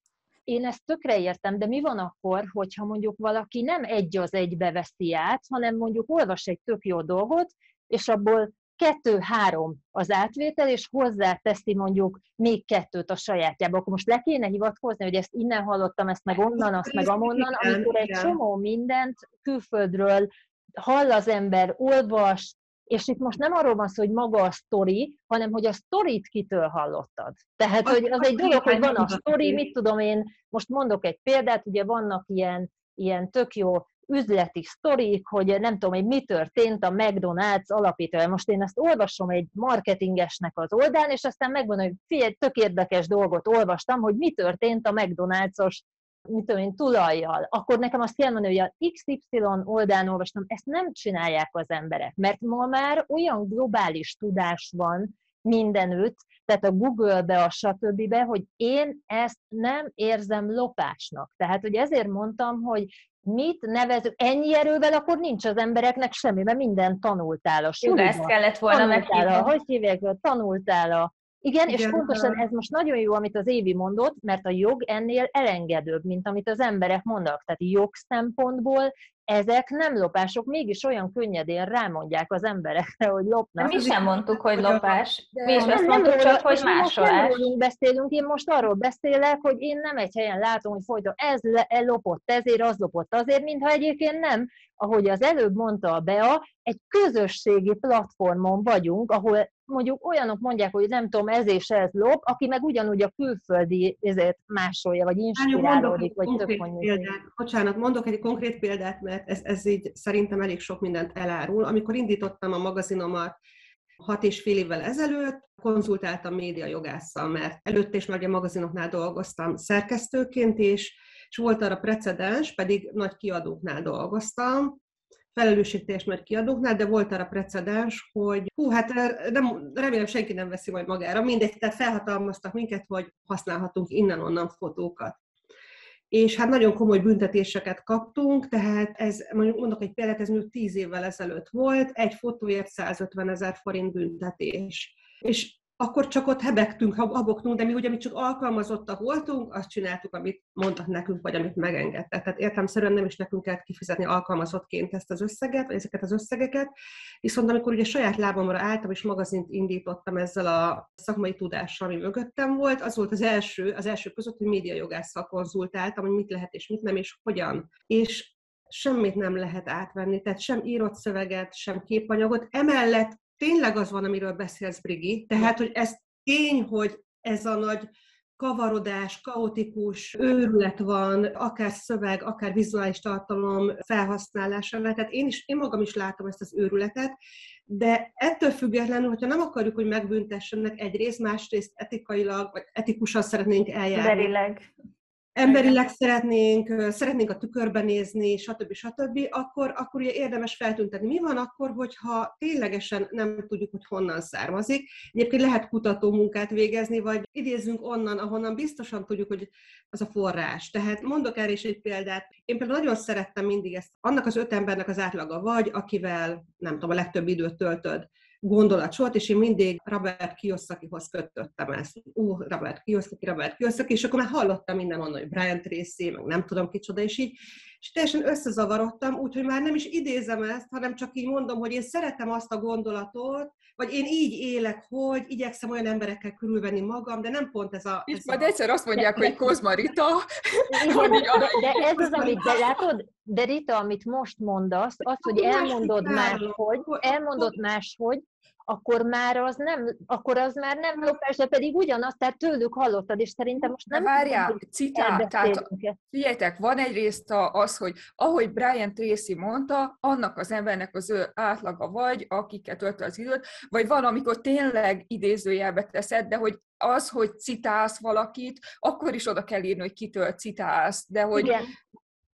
Én ezt tökre értem, de mi van akkor, hogyha mondjuk valaki nem egy az egybe veszi át, hanem mondjuk olvas egy tök jó dolgot, és abból kettő-három az átvétel, és hozzáteszi mondjuk még kettőt a sajátjába. Akkor most le kéne hivatkozni, hogy ezt innen hallottam, ezt meg onnan, azt meg amonnan, amikor egy csomó mindent külföldről hall az ember, olvas, és itt most nem arról van szó, hogy maga a sztori, hanem hogy a sztorit kitől hallottad. Tehát, hogy az egy dolog, hogy van a sztori, mit tudom én, most mondok egy példát, ugye vannak ilyen, ilyen tök jó üzleti sztorik, hogy nem tudom, hogy mi történt a McDonald's alapítója. Most én ezt olvasom egy marketingesnek az oldalán, és aztán megmondom, hogy figyelj, tök érdekes dolgot olvastam, hogy mi történt a McDonald's-os mit tudom én, tulajjal, akkor nekem azt kell mondani, hogy a XY oldalán olvastam, ezt nem csinálják az emberek, mert ma már olyan globális tudás van mindenütt, tehát a Google-be, a stb., hogy én ezt nem érzem lopásnak. Tehát, hogy ezért mondtam, hogy mit nevezünk, ennyi erővel, akkor nincs az embereknek semmi, mert minden tanultál a suliban. ezt kellett volna tanultál a, hogy hívják, tanultál a igen, Igen, és pontosan ez most nagyon jó, amit az Évi mondott, mert a jog ennél elengedőbb, mint amit az emberek mondanak. Tehát jog szempontból ezek nem lopások, mégis olyan könnyedén rámondják az emberekre, hogy lopnak. Mi sem mondtuk, hogy lopás. Mi is azt mondtuk csak, hogy másolás. Nem beszélünk, én most arról beszélek, hogy én nem egy helyen látom, hogy folyton ez le, lopott ezért, az lopott azért, mintha egyébként nem, ahogy az előbb mondta a Bea, egy közösségi platformon vagyunk, ahol mondjuk olyanok mondják, hogy nem tudom, ez és ez lop, aki meg ugyanúgy a külföldi ezért másolja, vagy inspirálódik, vagy tök mondjuk. Bocsánat, mondok egy konkrét példát, mert ez, ez így szerintem elég sok mindent elárul. Amikor indítottam a magazinomat hat és fél évvel ezelőtt, konzultáltam média jogásszal, mert előtte is már a magazinoknál dolgoztam szerkesztőként, és, és volt arra precedens, pedig nagy kiadóknál dolgoztam, felelősségteljes nagy kiadóknál, de volt arra precedens, hogy hú, hát eh, nem, remélem senki nem veszi majd magára, mindegy, tehát felhatalmaztak minket, hogy használhatunk innen-onnan fotókat. És hát nagyon komoly büntetéseket kaptunk, tehát ez, mondjuk mondok egy példát, ez mondjuk 10 évvel ezelőtt volt, egy fotóért 150 ezer forint büntetés. És akkor csak ott hebegtünk, habogtunk, de mi ugye mi csak alkalmazottak voltunk, azt csináltuk, amit mondtak nekünk, vagy amit megengedtek. Tehát értelmszerűen nem is nekünk kellett kifizetni alkalmazottként ezt az összeget, vagy ezeket az összegeket, viszont amikor ugye saját lábamra álltam, és magazint indítottam ezzel a szakmai tudással, ami mögöttem volt, az volt az első, az első között, hogy médiajogásszal konzultáltam, hogy mit lehet és mit nem, és hogyan. És semmit nem lehet átvenni, tehát sem írott szöveget, sem képanyagot. Emellett tényleg az van, amiről beszélsz, Brigi, tehát, hogy ez tény, hogy ez a nagy kavarodás, kaotikus őrület van, akár szöveg, akár vizuális tartalom felhasználásával. Tehát én, is, én magam is látom ezt az őrületet, de ettől függetlenül, hogyha nem akarjuk, hogy megbüntessenek egyrészt, másrészt etikailag, vagy etikusan szeretnénk eljárni. Verileg. Emberileg szeretnénk, szeretnénk a tükörben nézni, stb. stb., akkor, akkor ugye érdemes feltüntetni. Mi van akkor, hogyha ténylegesen nem tudjuk, hogy honnan származik? Egyébként lehet kutató munkát végezni, vagy idézzünk onnan, ahonnan biztosan tudjuk, hogy az a forrás. Tehát mondok erre is egy példát. Én például nagyon szerettem mindig ezt. Annak az öt embernek az átlaga vagy, akivel nem tudom, a legtöbb időt töltöd gondolatsort, és én mindig Robert Kiyosakihoz kötöttem ezt. Ú, Robert Kiyosaki, Robert Kiyosaki, és akkor már hallottam minden onnan, hogy Brian Tracy, meg nem tudom kicsoda, és így, és teljesen összezavarodtam, úgyhogy már nem is idézem ezt, hanem csak így mondom, hogy én szeretem azt a gondolatot, vagy én így élek, hogy igyekszem olyan emberekkel körülvenni magam, de nem pont ez a... És ez majd a... egyszer azt mondják, hogy Kozma Rita, de ez az, amit, de látod, de Rita, amit most mondasz, az, hogy elmondod máshogy, elmondod máshogy, akkor már az nem, akkor az már nem lopás, de pedig ugyanaz, tehát tőlük hallottad, és szerintem most nem... De várjál, citál, tehát figyeljetek, van egyrészt az, hogy ahogy Brian Tracy mondta, annak az embernek az ő átlaga vagy, akiket ölt az időt, vagy van, amikor tényleg idézőjelbe teszed, de hogy az, hogy citálsz valakit, akkor is oda kell írni, hogy kitől citálsz, de hogy, Igen.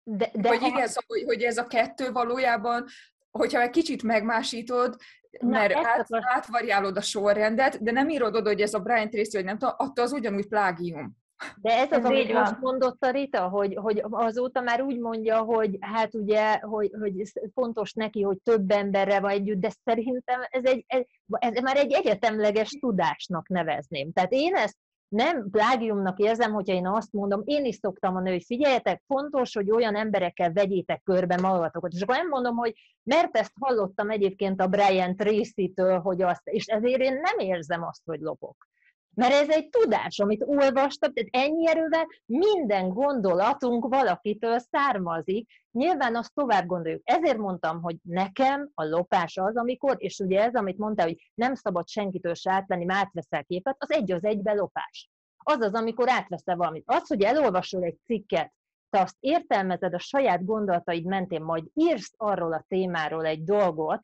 De, de hogy, ha... igen, szóval, hogy, hogy ez a kettő valójában hogyha egy kicsit megmásítod, Na, mert át, átvariálod a sorrendet, de nem írod oda, hogy ez a Brian Tracy, hogy nem tudom, attól az ugyanúgy plágium. De ez az, amit most mondott a Rita, hogy, hogy azóta már úgy mondja, hogy hát ugye, hogy, hogy fontos neki, hogy több emberre van együtt, de szerintem ez, egy, ez, ez már egy egyetemleges tudásnak nevezném. Tehát én ezt nem plágiumnak érzem, hogyha én azt mondom, én is szoktam mondani, hogy figyeljetek, fontos, hogy olyan emberekkel vegyétek körbe magatokat. És akkor nem mondom, hogy mert ezt hallottam egyébként a Brian Tracy-től, hogy azt, és ezért én nem érzem azt, hogy lopok. Mert ez egy tudás, amit olvastam, tehát ennyi erővel minden gondolatunk valakitől származik, nyilván azt tovább gondoljuk. Ezért mondtam, hogy nekem a lopás az, amikor, és ugye ez, amit mondta, hogy nem szabad senkitől se átvenni, mert átveszel képet, az egy az egybe lopás. Az az, amikor átveszel valamit. Az, hogy elolvasol egy cikket, te azt értelmezed a saját gondolataid mentén, majd írsz arról a témáról egy dolgot,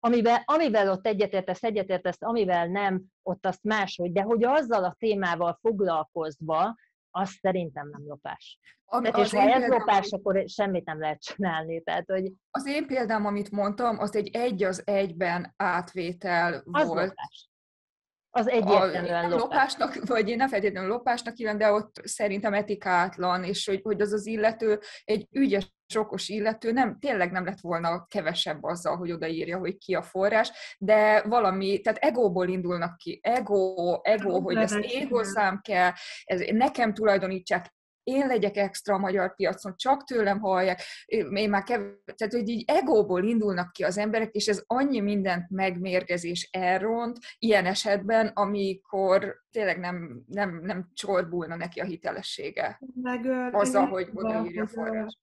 amivel, amivel ott egyetértesz, egyetértesz, amivel nem, ott azt máshogy, de hogy azzal a témával foglalkozva, az szerintem nem lopás. Ami, tehát, és ha ez példám, lopás, akkor semmit nem lehet csinálni. Tehát, hogy... Az én példám, amit mondtam, az egy egy az egyben átvétel az volt. Lopás. Az egyértelműen a, lopás. lopásnak, vagy én nem feltétlenül lopásnak hívom, de ott szerintem etikátlan, és hogy, hogy az az illető egy ügyes okos illető nem, tényleg nem lett volna kevesebb azzal, hogy odaírja, hogy ki a forrás, de valami, tehát egóból indulnak ki, ego, ego, hogy ezt én hozzám kell, ez, nekem tulajdonítsák, én legyek extra a magyar piacon, csak tőlem hallják, én már kev... tehát hogy így egóból indulnak ki az emberek, és ez annyi mindent megmérgezés elront ilyen esetben, amikor tényleg nem, nem, nem csorbulna neki a hitelessége. Meg, azzal, hogy odaírja a forrás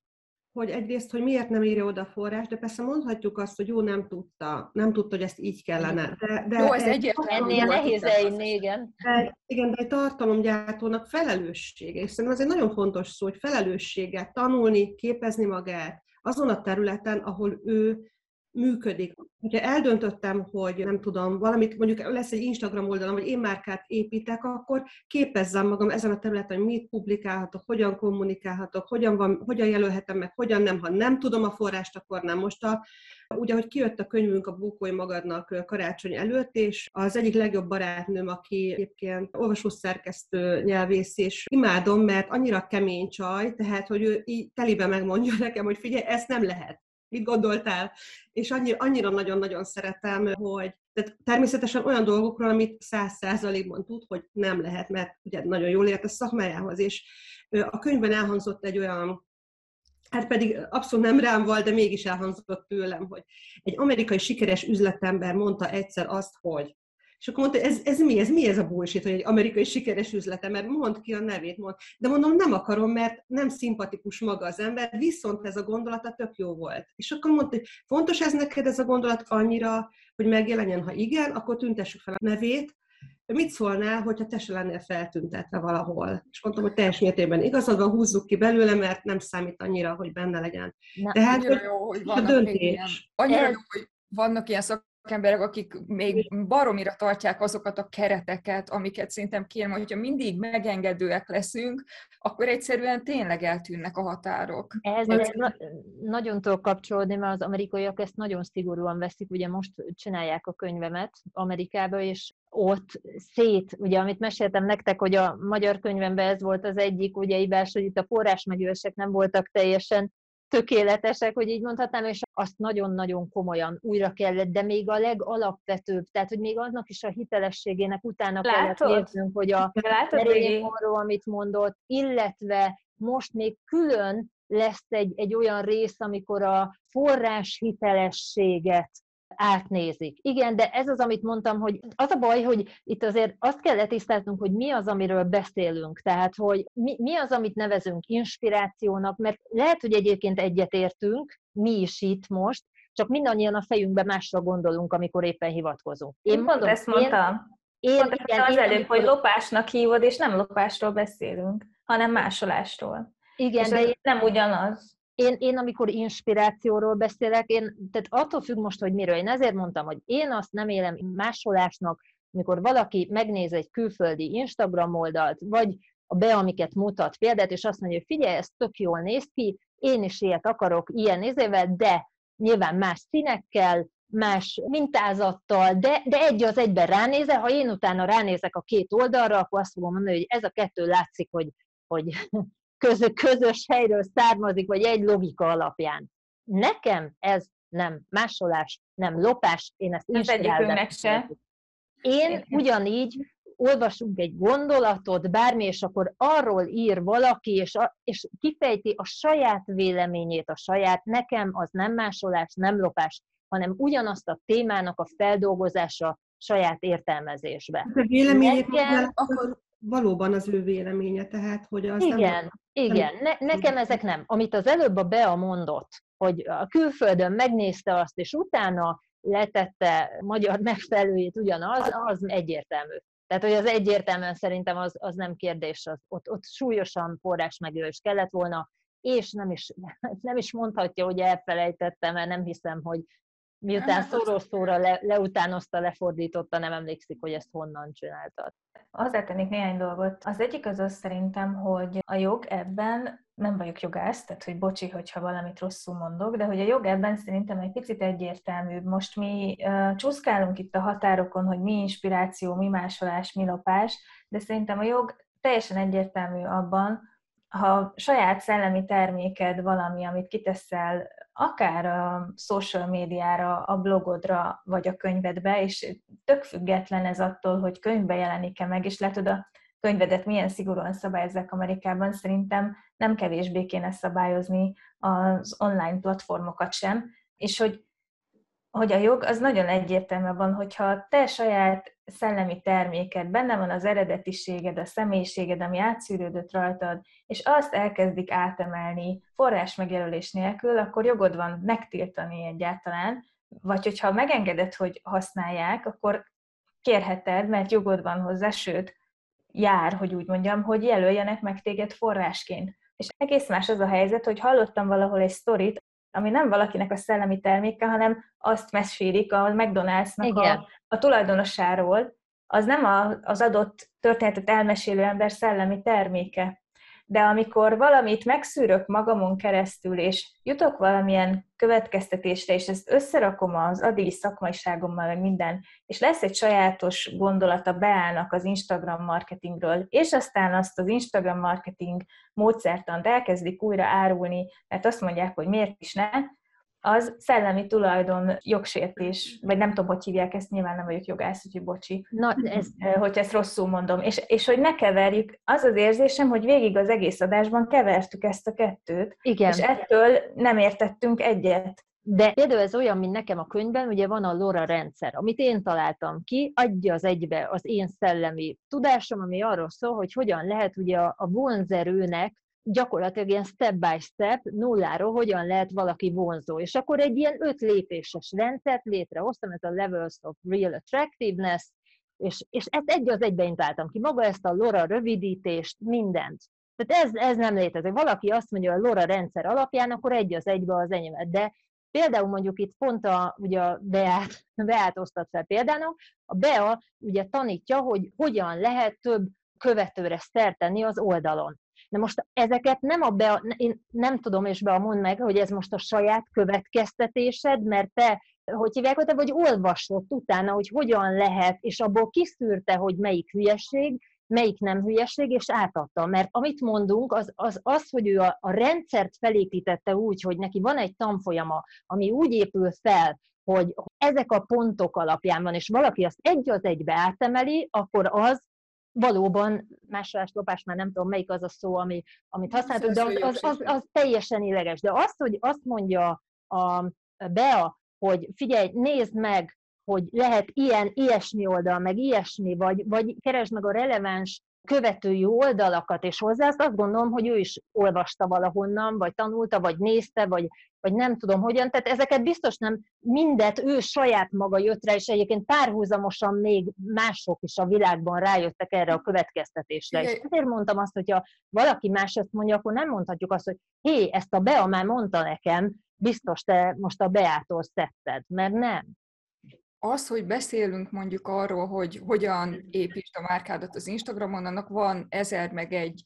hogy egyrészt, hogy miért nem írja oda forrás, de persze mondhatjuk azt, hogy jó, nem tudta, nem tudta, hogy ezt így kellene. De, de jó, ez egyértelmű. Ennél nehéz igen. De, igen, de egy tartalomgyártónak felelőssége, és szerintem ez egy nagyon fontos szó, hogy felelősséget tanulni, képezni magát azon a területen, ahol ő működik. Hogyha eldöntöttem, hogy nem tudom, valamit, mondjuk lesz egy Instagram oldalam, vagy én márkát építek, akkor képezzem magam ezen a területen, hogy mit publikálhatok, hogyan kommunikálhatok, hogyan, van, hogyan jelölhetem meg, hogyan nem, ha nem tudom a forrást, akkor nem. Most a, ugye, hogy kijött a könyvünk a Bukói Magadnak karácsony előtt, és az egyik legjobb barátnőm, aki egyébként olvasószerkesztő nyelvész, és imádom, mert annyira kemény csaj, tehát, hogy ő így telibe megmondja nekem, hogy figyelj, ezt nem lehet mit gondoltál? És annyira, annyira nagyon-nagyon szeretem, hogy tehát természetesen olyan dolgokról, amit száz százalékban tud, hogy nem lehet, mert ugye nagyon jól ért a szakmájához, és a könyvben elhangzott egy olyan hát pedig abszolút nem rám volt, de mégis elhangzott tőlem, hogy egy amerikai sikeres üzletember mondta egyszer azt, hogy és akkor mondta, ez, ez mi, ez mi ez a bullshit, hogy egy amerikai sikeres üzlete, mert mond ki a nevét, mond. De mondom, nem akarom, mert nem szimpatikus maga az ember, viszont ez a gondolata tök jó volt. És akkor mondta, hogy fontos ez neked ez a gondolat annyira, hogy megjelenjen, ha igen, akkor tüntessük fel a nevét, mit szólnál, hogyha te se lennél feltüntetve valahol? És mondtam, hogy teljes mértékben igazad van, húzzuk ki belőle, mert nem számít annyira, hogy benne legyen. Na, Tehát, annyira jó, hogy vannak a döntés. Ilyen, annyira jó, hogy vannak ilyen szak szakemberek, akik még baromira tartják azokat a kereteket, amiket szerintem kérem, hogyha mindig megengedőek leszünk, akkor egyszerűen tényleg eltűnnek a határok. Ez, ez na- nagyon tudok kapcsolódni, mert az amerikaiak ezt nagyon szigorúan veszik. Ugye most csinálják a könyvemet Amerikába, és ott szét, ugye amit meséltem nektek, hogy a magyar könyvemben ez volt az egyik ugye ibás, hogy itt a forrásmegősek nem voltak teljesen tökéletesek, hogy így mondhatnám, és azt nagyon-nagyon komolyan újra kellett, de még a legalapvetőbb, tehát hogy még annak is a hitelességének utána Látod? kellett néznünk, hogy a arról, amit mondott, illetve most még külön lesz egy, egy olyan rész, amikor a forrás hitelességet átnézik. Igen, de ez az, amit mondtam, hogy az a baj, hogy itt azért azt kell letisztáznunk, hogy mi az, amiről beszélünk. Tehát, hogy mi, mi az, amit nevezünk inspirációnak, mert lehet, hogy egyébként egyetértünk, mi is itt most, csak mindannyian a fejünkbe másra gondolunk, amikor éppen hivatkozunk. Én, mondom, ezt mondtam. Én, én igen, az én, előbb, amikor... hogy lopásnak hívod, és nem lopásról beszélünk, hanem másolásról. Igen, és de én... nem ugyanaz én, én amikor inspirációról beszélek, én, tehát attól függ most, hogy miről. Én ezért mondtam, hogy én azt nem élem másolásnak, amikor valaki megnéz egy külföldi Instagram oldalt, vagy a be, amiket mutat példát, és azt mondja, hogy figyelj, ez tök jól néz ki, én is ilyet akarok, ilyen nézével, de nyilván más színekkel, más mintázattal, de, de egy az egyben ránézel, ha én utána ránézek a két oldalra, akkor azt fogom mondani, hogy ez a kettő látszik, hogy, hogy közö, közös helyről származik, vagy egy logika alapján. Nekem ez nem másolás, nem lopás, én ezt is se. Én ugyanígy olvasunk egy gondolatot, bármi, és akkor arról ír valaki, és, a, és kifejti a saját véleményét, a saját, nekem az nem másolás, nem lopás, hanem ugyanazt a témának a feldolgozása saját értelmezésbe. A véleményét Nekem, akkor valóban az ő véleménye, tehát hogy az Igen, nem, igen. Ne, nekem ezek nem. Amit az előbb a Bea mondott, hogy a külföldön megnézte azt, és utána letette magyar megfelelőjét ugyanaz, az egyértelmű. Tehát, hogy az egyértelműen szerintem az, az nem kérdés, az, ott, ott súlyosan forrásmegős kellett volna, és nem is, nem is mondhatja, hogy elfelejtettem, mert nem hiszem, hogy miután szóról szóra le, leutánozta, lefordította, nem emlékszik, hogy ezt honnan csináltad. Hozzátennék néhány dolgot. Az egyik az az szerintem, hogy a jog ebben, nem vagyok jogász, tehát hogy bocsi, hogyha valamit rosszul mondok, de hogy a jog ebben szerintem egy picit egyértelműbb. Most mi uh, csúszkálunk itt a határokon, hogy mi inspiráció, mi másolás, mi lopás, de szerintem a jog teljesen egyértelmű abban, ha saját szellemi terméked valami, amit kiteszel akár a social médiára, a blogodra, vagy a könyvedbe, és tök független ez attól, hogy könyvbe jelenik-e meg, és látod a könyvedet milyen szigorúan szabályozzák Amerikában, szerintem nem kevésbé kéne szabályozni az online platformokat sem, és hogy hogy a jog az nagyon egyértelmű van, hogyha te saját szellemi terméked, benne van az eredetiséged, a személyiséged, ami átszűrődött rajtad, és azt elkezdik átemelni forrás megjelölés nélkül, akkor jogod van megtiltani egyáltalán, vagy hogyha megengeded, hogy használják, akkor kérheted, mert jogod van hozzá, sőt, jár, hogy úgy mondjam, hogy jelöljenek meg téged forrásként. És egész más az a helyzet, hogy hallottam valahol egy sztorit, ami nem valakinek a szellemi terméke, hanem azt mesélik a McDonald'snak a, a tulajdonosáról, az nem a, az adott történetet elmesélő ember szellemi terméke. De amikor valamit megszűrök magamon keresztül, és jutok valamilyen következtetésre, és ezt összerakom az addigi szakmaiságommal, meg minden, és lesz egy sajátos gondolata, beállnak az Instagram marketingről, és aztán azt az Instagram marketing módszertant elkezdik újra árulni, mert azt mondják, hogy miért is ne, az szellemi tulajdon jogsértés, vagy nem tudom, hogy hívják ezt, nyilván nem vagyok jogász, úgyhogy bocsi, Na, ez... hogy ezt rosszul mondom. És, és hogy ne keverjük, az az érzésem, hogy végig az egész adásban kevertük ezt a kettőt, Igen. és ettől nem értettünk egyet. De például ez olyan, mint nekem a könyvben, ugye van a LoRa rendszer, amit én találtam ki, adja az egybe az én szellemi tudásom, ami arról szól, hogy hogyan lehet ugye a, a vonzerőnek gyakorlatilag ilyen step by step, nulláról hogyan lehet valaki vonzó. És akkor egy ilyen öt lépéses rendszert létrehoztam, ez a Levels of Real Attractiveness, és, és ezt egy az egyben intáltam ki, maga ezt a LoRa rövidítést, mindent. Tehát ez, ez nem létezik. Valaki azt mondja, hogy a LoRa rendszer alapján, akkor egy az egybe az enyémet. De Például mondjuk itt pont a, ugye a Beát, Beát osztott fel példának, a Bea ugye tanítja, hogy hogyan lehet több követőre szert tenni az oldalon. De most ezeket nem a be, én nem tudom, és be mond meg, hogy ez most a saját következtetésed, mert te, hogy hívják, hogy te vagy olvasott utána, hogy hogyan lehet, és abból kiszűrte, hogy melyik hülyeség, melyik nem hülyeség, és átadta. Mert amit mondunk, az az, az hogy ő a, a rendszert felépítette úgy, hogy neki van egy tanfolyama, ami úgy épül fel, hogy ezek a pontok alapján van, és valaki azt egy az egybe átemeli, akkor az valóban másolás, lopás, már nem tudom melyik az a szó, ami, amit használtuk, de az, az, az, az teljesen illeges. De azt, hogy azt mondja a Bea, hogy figyelj, nézd meg, hogy lehet ilyen, ilyesmi oldal, meg ilyesmi, vagy, vagy keresd meg a releváns követői oldalakat, és hozzá azt, azt gondolom, hogy ő is olvasta valahonnan, vagy tanulta, vagy nézte, vagy, vagy nem tudom hogyan. Tehát ezeket biztos nem mindet ő saját maga jött rá, és egyébként párhuzamosan még mások is a világban rájöttek erre a következtetésre. És ezért mondtam azt, hogyha valaki más ezt mondja, akkor nem mondhatjuk azt, hogy hé, ezt a Bea már mondta nekem, biztos te most a Beától szedted, mert nem az, hogy beszélünk mondjuk arról, hogy hogyan építsd a márkádat az Instagramon, annak van ezer meg egy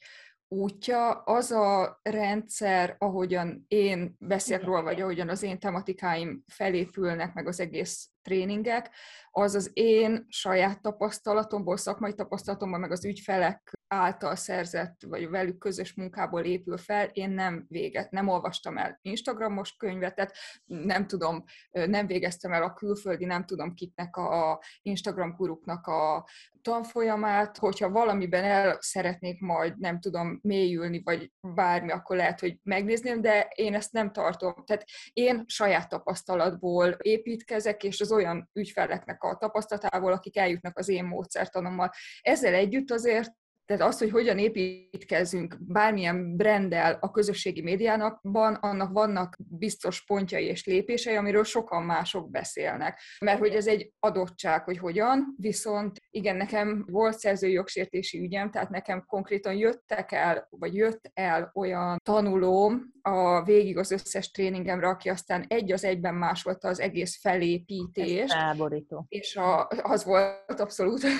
útja, az a rendszer, ahogyan én beszélek róla, vagy ahogyan az én tematikáim felépülnek, meg az egész tréningek, az az én saját tapasztalatomból, szakmai tapasztalatomból, meg az ügyfelek által szerzett, vagy velük közös munkából épül fel. Én nem véget, nem olvastam el Instagramos könyvetet, nem tudom, nem végeztem el a külföldi, nem tudom kiknek a Instagram guruknak a tanfolyamát, hogyha valamiben el szeretnék majd, nem tudom, mélyülni, vagy bármi, akkor lehet, hogy megnézném, de én ezt nem tartom. Tehát én saját tapasztalatból építkezek, és az olyan ügyfeleknek a tapasztalatából, akik eljutnak az én módszertanommal. Ezzel együtt azért tehát az, hogy hogyan építkezünk bármilyen brendel a közösségi médiánakban, annak vannak biztos pontjai és lépései, amiről sokan mások beszélnek. Mert hogy ez egy adottság, hogy hogyan, viszont igen, nekem volt szerzői jogsértési ügyem, tehát nekem konkrétan jöttek el, vagy jött el olyan tanulóm a végig az összes tréningemre, aki aztán egy az egyben másolta az egész felépítést. Ez És a, az volt abszolút.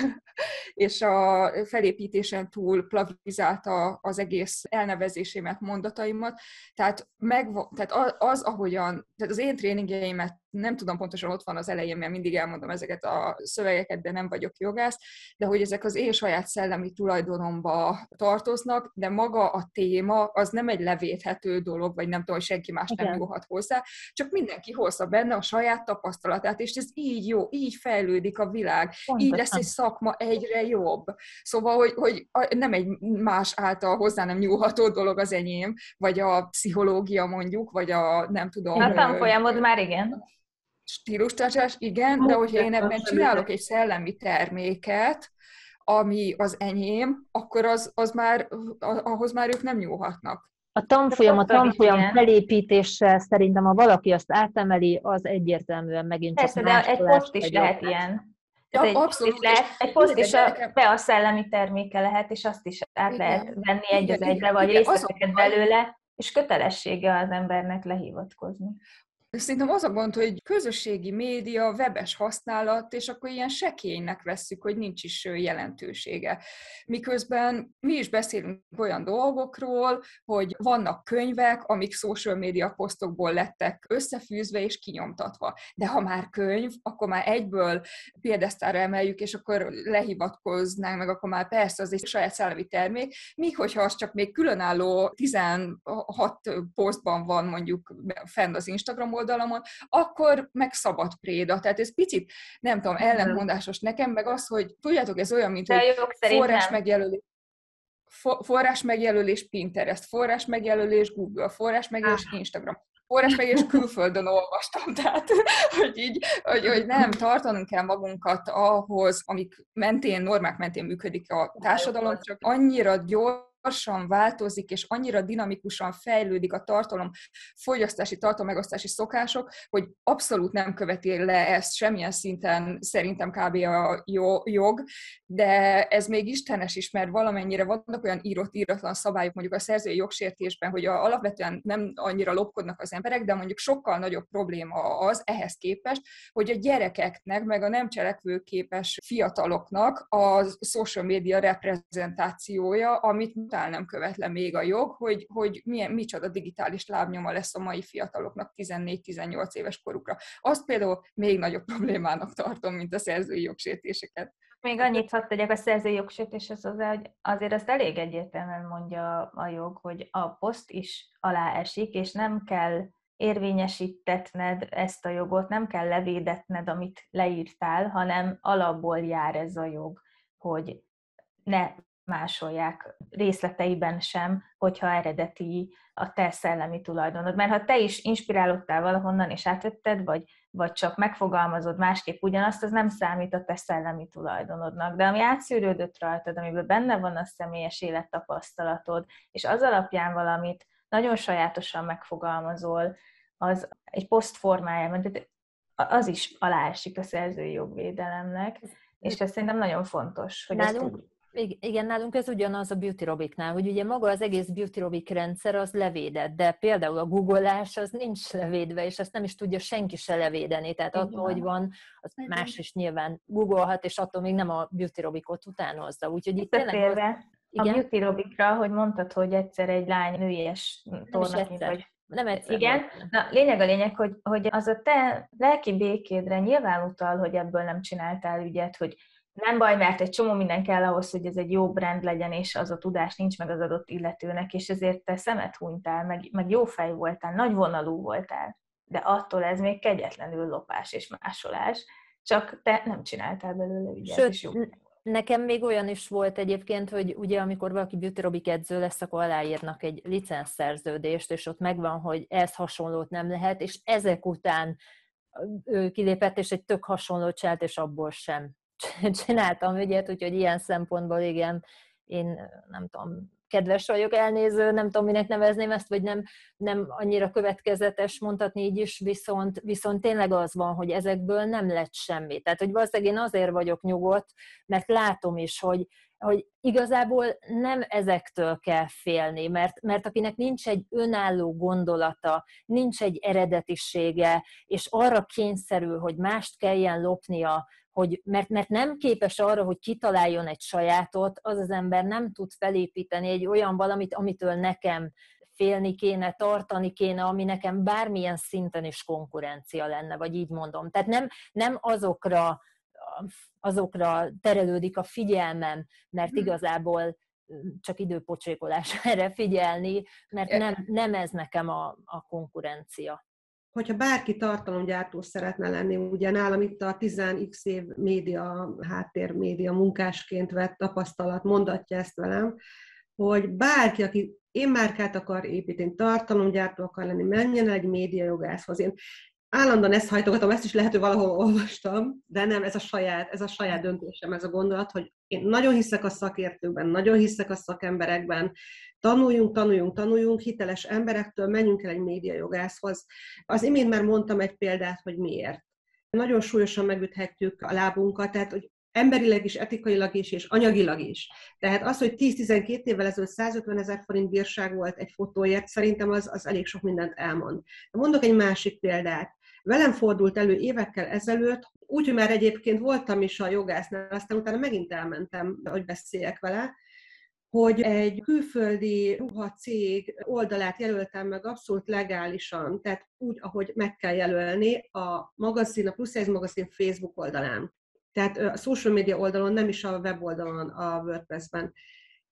és a felépítése teljesen túl plagizálta az egész elnevezésémet, mondataimat. Tehát, meg, tehát az, ahogyan, tehát az én tréningjeimet nem tudom pontosan, ott van az elején, mert mindig elmondom ezeket a szövegeket, de nem vagyok jogász, de hogy ezek az én saját szellemi tulajdonomba tartoznak, de maga a téma az nem egy levéthető dolog, vagy nem tudom, hogy senki más nem jóhat hozzá, csak mindenki hozza benne a saját tapasztalatát, és ez így jó, így fejlődik a világ, Pontosan. így lesz egy szakma egyre jobb. Szóval, hogy, hogy nem egy más által hozzá nem nyúlható dolog az enyém, vagy a pszichológia mondjuk, vagy a nem tudom... A tanfolyamod már igen stílustartás, igen, de hogyha én ebben csinálok egy szellemi terméket, ami az enyém, akkor az, az már, ahhoz már ők nem nyúlhatnak. A tanfolyam, a tanfolyam felépítéssel szerintem, ha valaki azt átemeli, az egyértelműen megint csak Persze, de egy poszt is lehet ilyen. Ja, egy, abszolút. Lehet, egy poszt is a, be a szellemi terméke lehet, és azt is át igen. lehet venni egy az egyre, vagy részleteket belőle, és kötelessége az embernek lehivatkozni. Szerintem az a gond, hogy közösségi média, webes használat, és akkor ilyen sekélynek vesszük, hogy nincs is jelentősége. Miközben mi is beszélünk olyan dolgokról, hogy vannak könyvek, amik social media posztokból lettek összefűzve és kinyomtatva. De ha már könyv, akkor már egyből példesztára emeljük, és akkor lehivatkoznánk, meg akkor már persze az egy saját szellemi termék, míg hogyha az csak még különálló 16 posztban van mondjuk fenn az Instagram oldalamon, akkor meg szabad préda. Tehát ez picit, nem tudom, ellentmondásos nekem, meg az, hogy tudjátok, ez olyan, mint De hogy forrás megjelölés forrás megjelölés Pinterest, forrás megjelölés Google, forrás megjelölés Instagram forrás megjelölés külföldön olvastam, tehát hogy így, hogy, hogy nem, tartanunk kell magunkat ahhoz, amik mentén, normák mentén működik a társadalom, csak annyira gyors, gyorsan változik, és annyira dinamikusan fejlődik a tartalom, fogyasztási, tartalommegosztási szokások, hogy abszolút nem követi le ezt semmilyen szinten szerintem kb. a jog, de ez még istenes is, mert valamennyire vannak olyan írott, íratlan szabályok mondjuk a szerzői jogsértésben, hogy a, alapvetően nem annyira lopkodnak az emberek, de mondjuk sokkal nagyobb probléma az ehhez képest, hogy a gyerekeknek, meg a nem cselekvőképes fiataloknak a social media reprezentációja, amit utál nem követ le még a jog, hogy, hogy milyen, micsoda digitális lábnyoma lesz a mai fiataloknak 14-18 éves korukra. Azt például még nagyobb problémának tartom, mint a szerzői jogsértéseket. Még annyit hadd tegyek a szerzői jogsértéshez hozzá, hogy azért azt elég egyértelműen mondja a jog, hogy a poszt is alá esik, és nem kell érvényesítetned ezt a jogot, nem kell levédetned, amit leírtál, hanem alapból jár ez a jog, hogy ne másolják részleteiben sem, hogyha eredeti a te szellemi tulajdonod. Mert ha te is inspirálódtál valahonnan és átvetted, vagy, vagy csak megfogalmazod másképp ugyanazt, az nem számít a te szellemi tulajdonodnak. De ami átszűrődött rajtad, amiből benne van a személyes élettapasztalatod, és az alapján valamit nagyon sajátosan megfogalmazol, az egy poszt formájában, tehát az is aláesik a szerzői jogvédelemnek, és ez szerintem nagyon fontos, hogy Nálunk, ezt igen, nálunk ez ugyanaz a Beauty Robiknál, hogy ugye maga az egész Beauty Robik rendszer az levédett, de például a googolás az nincs levédve, és ezt nem is tudja senki se levédeni, tehát Igen. attól, hogy van, az Igen. más is nyilván googolhat, és attól még nem a Beauty Robikot utánozza. Úgyhogy itt tényleg... Az... Igen? A Beauty Robikra, hogy mondtad, hogy egyszer egy lány nőies tornaként vagy nem egyszer Igen. Na, lényeg a lényeg, hogy, hogy az a te lelki békédre nyilván utal, hogy ebből nem csináltál ügyet, hogy nem baj, mert egy csomó minden kell ahhoz, hogy ez egy jó brand legyen, és az a tudás nincs meg az adott illetőnek, és ezért te szemet hunytál, meg, meg jó fej voltál, nagy vonalú voltál, de attól ez még kegyetlenül lopás és másolás, csak te nem csináltál belőle ügyet, Sőt, és jó. Nekem még olyan is volt egyébként, hogy ugye amikor valaki beauty robik edző lesz, akkor aláírnak egy licenszerződést, és ott megvan, hogy ez hasonlót nem lehet, és ezek után ő kilépett, és egy tök hasonlót csinált, és abból sem csináltam ügyet, úgyhogy ilyen szempontból igen, én nem tudom, kedves vagyok, elnéző, nem tudom, minek nevezném ezt, vagy nem, nem annyira következetes mondhatni így is, viszont, viszont tényleg az van, hogy ezekből nem lett semmi. Tehát, hogy valószínűleg én azért vagyok nyugodt, mert látom is, hogy, hogy igazából nem ezektől kell félni, mert, mert akinek nincs egy önálló gondolata, nincs egy eredetisége, és arra kényszerül, hogy mást kelljen lopnia, hogy mert, mert nem képes arra, hogy kitaláljon egy sajátot, az az ember nem tud felépíteni egy olyan valamit, amitől nekem félni kéne, tartani kéne, ami nekem bármilyen szinten is konkurencia lenne, vagy így mondom. Tehát nem, nem azokra, azokra terelődik a figyelmem, mert hmm. igazából csak időpocsékolás erre figyelni, mert nem, nem ez nekem a, a konkurencia hogyha bárki tartalomgyártó szeretne lenni, ugye nálam itt a 10x év média, háttér média munkásként vett tapasztalat mondatja ezt velem, hogy bárki, aki én márkát akar építeni, tartalomgyártó akar lenni, menjen egy médiajogászhoz. Én állandóan ezt hajtogatom, ezt is lehet, hogy valahol olvastam, de nem, ez a saját, ez a saját döntésem, ez a gondolat, hogy én nagyon hiszek a szakértőkben, nagyon hiszek a szakemberekben, tanuljunk, tanuljunk, tanuljunk, hiteles emberektől, menjünk el egy médiajogászhoz. Az imént már mondtam egy példát, hogy miért. Nagyon súlyosan megüthetjük a lábunkat, tehát hogy emberileg is, etikailag is, és anyagilag is. Tehát az, hogy 10-12 évvel ezelőtt 150 ezer forint bírság volt egy fotóért, szerintem az, az elég sok mindent elmond. Mondok egy másik példát. Velem fordult elő évekkel ezelőtt, úgyhogy már egyébként voltam is a jogásznál, aztán utána megint elmentem, hogy beszéljek vele, hogy egy külföldi ruhacég oldalát jelöltem meg abszolút legálisan, tehát úgy, ahogy meg kell jelölni a magazin, a Plus magazin Facebook oldalán. Tehát a social media oldalon, nem is a weboldalon, a WordPress-ben.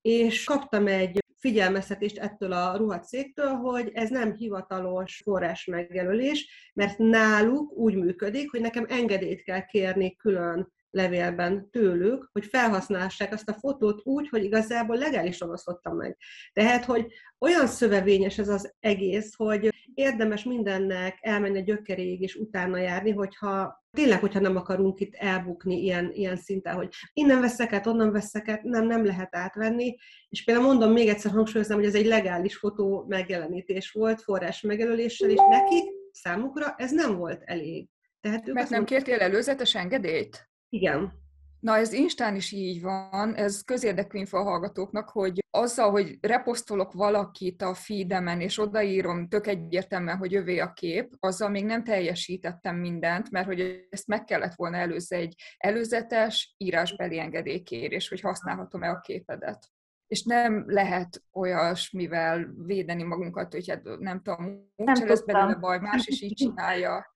És kaptam egy figyelmeztetést ettől a ruhacégtől, hogy ez nem hivatalos forrás megjelölés, mert náluk úgy működik, hogy nekem engedélyt kell kérni külön levélben tőlük, hogy felhasználhassák azt a fotót úgy, hogy igazából legálisan osztottam meg. Tehát, hogy olyan szövevényes ez az egész, hogy érdemes mindennek elmenni a gyökeréig és utána járni, hogyha tényleg, hogyha nem akarunk itt elbukni ilyen, ilyen szinten, hogy innen veszek át, onnan veszek át, nem, nem lehet átvenni. És például mondom, még egyszer hangsúlyozom, hogy ez egy legális fotó megjelenítés volt, forrás megjelöléssel, és nekik, számukra ez nem volt elég. Tehát ők Mert nem mondták, kértél előzetes engedélyt? Igen. Na, ez Instán is így van, ez közérdekű info a hallgatóknak, hogy azzal, hogy reposztolok valakit a feedemen, és odaírom tök egyértelműen, hogy övé a kép, azzal még nem teljesítettem mindent, mert hogy ezt meg kellett volna előző egy előzetes írásbeli engedélykérés, hogy használhatom-e a képedet. És nem lehet olyasmivel védeni magunkat, hogy hát nem tudom, úgyse lesz belőle baj, más is így csinálja.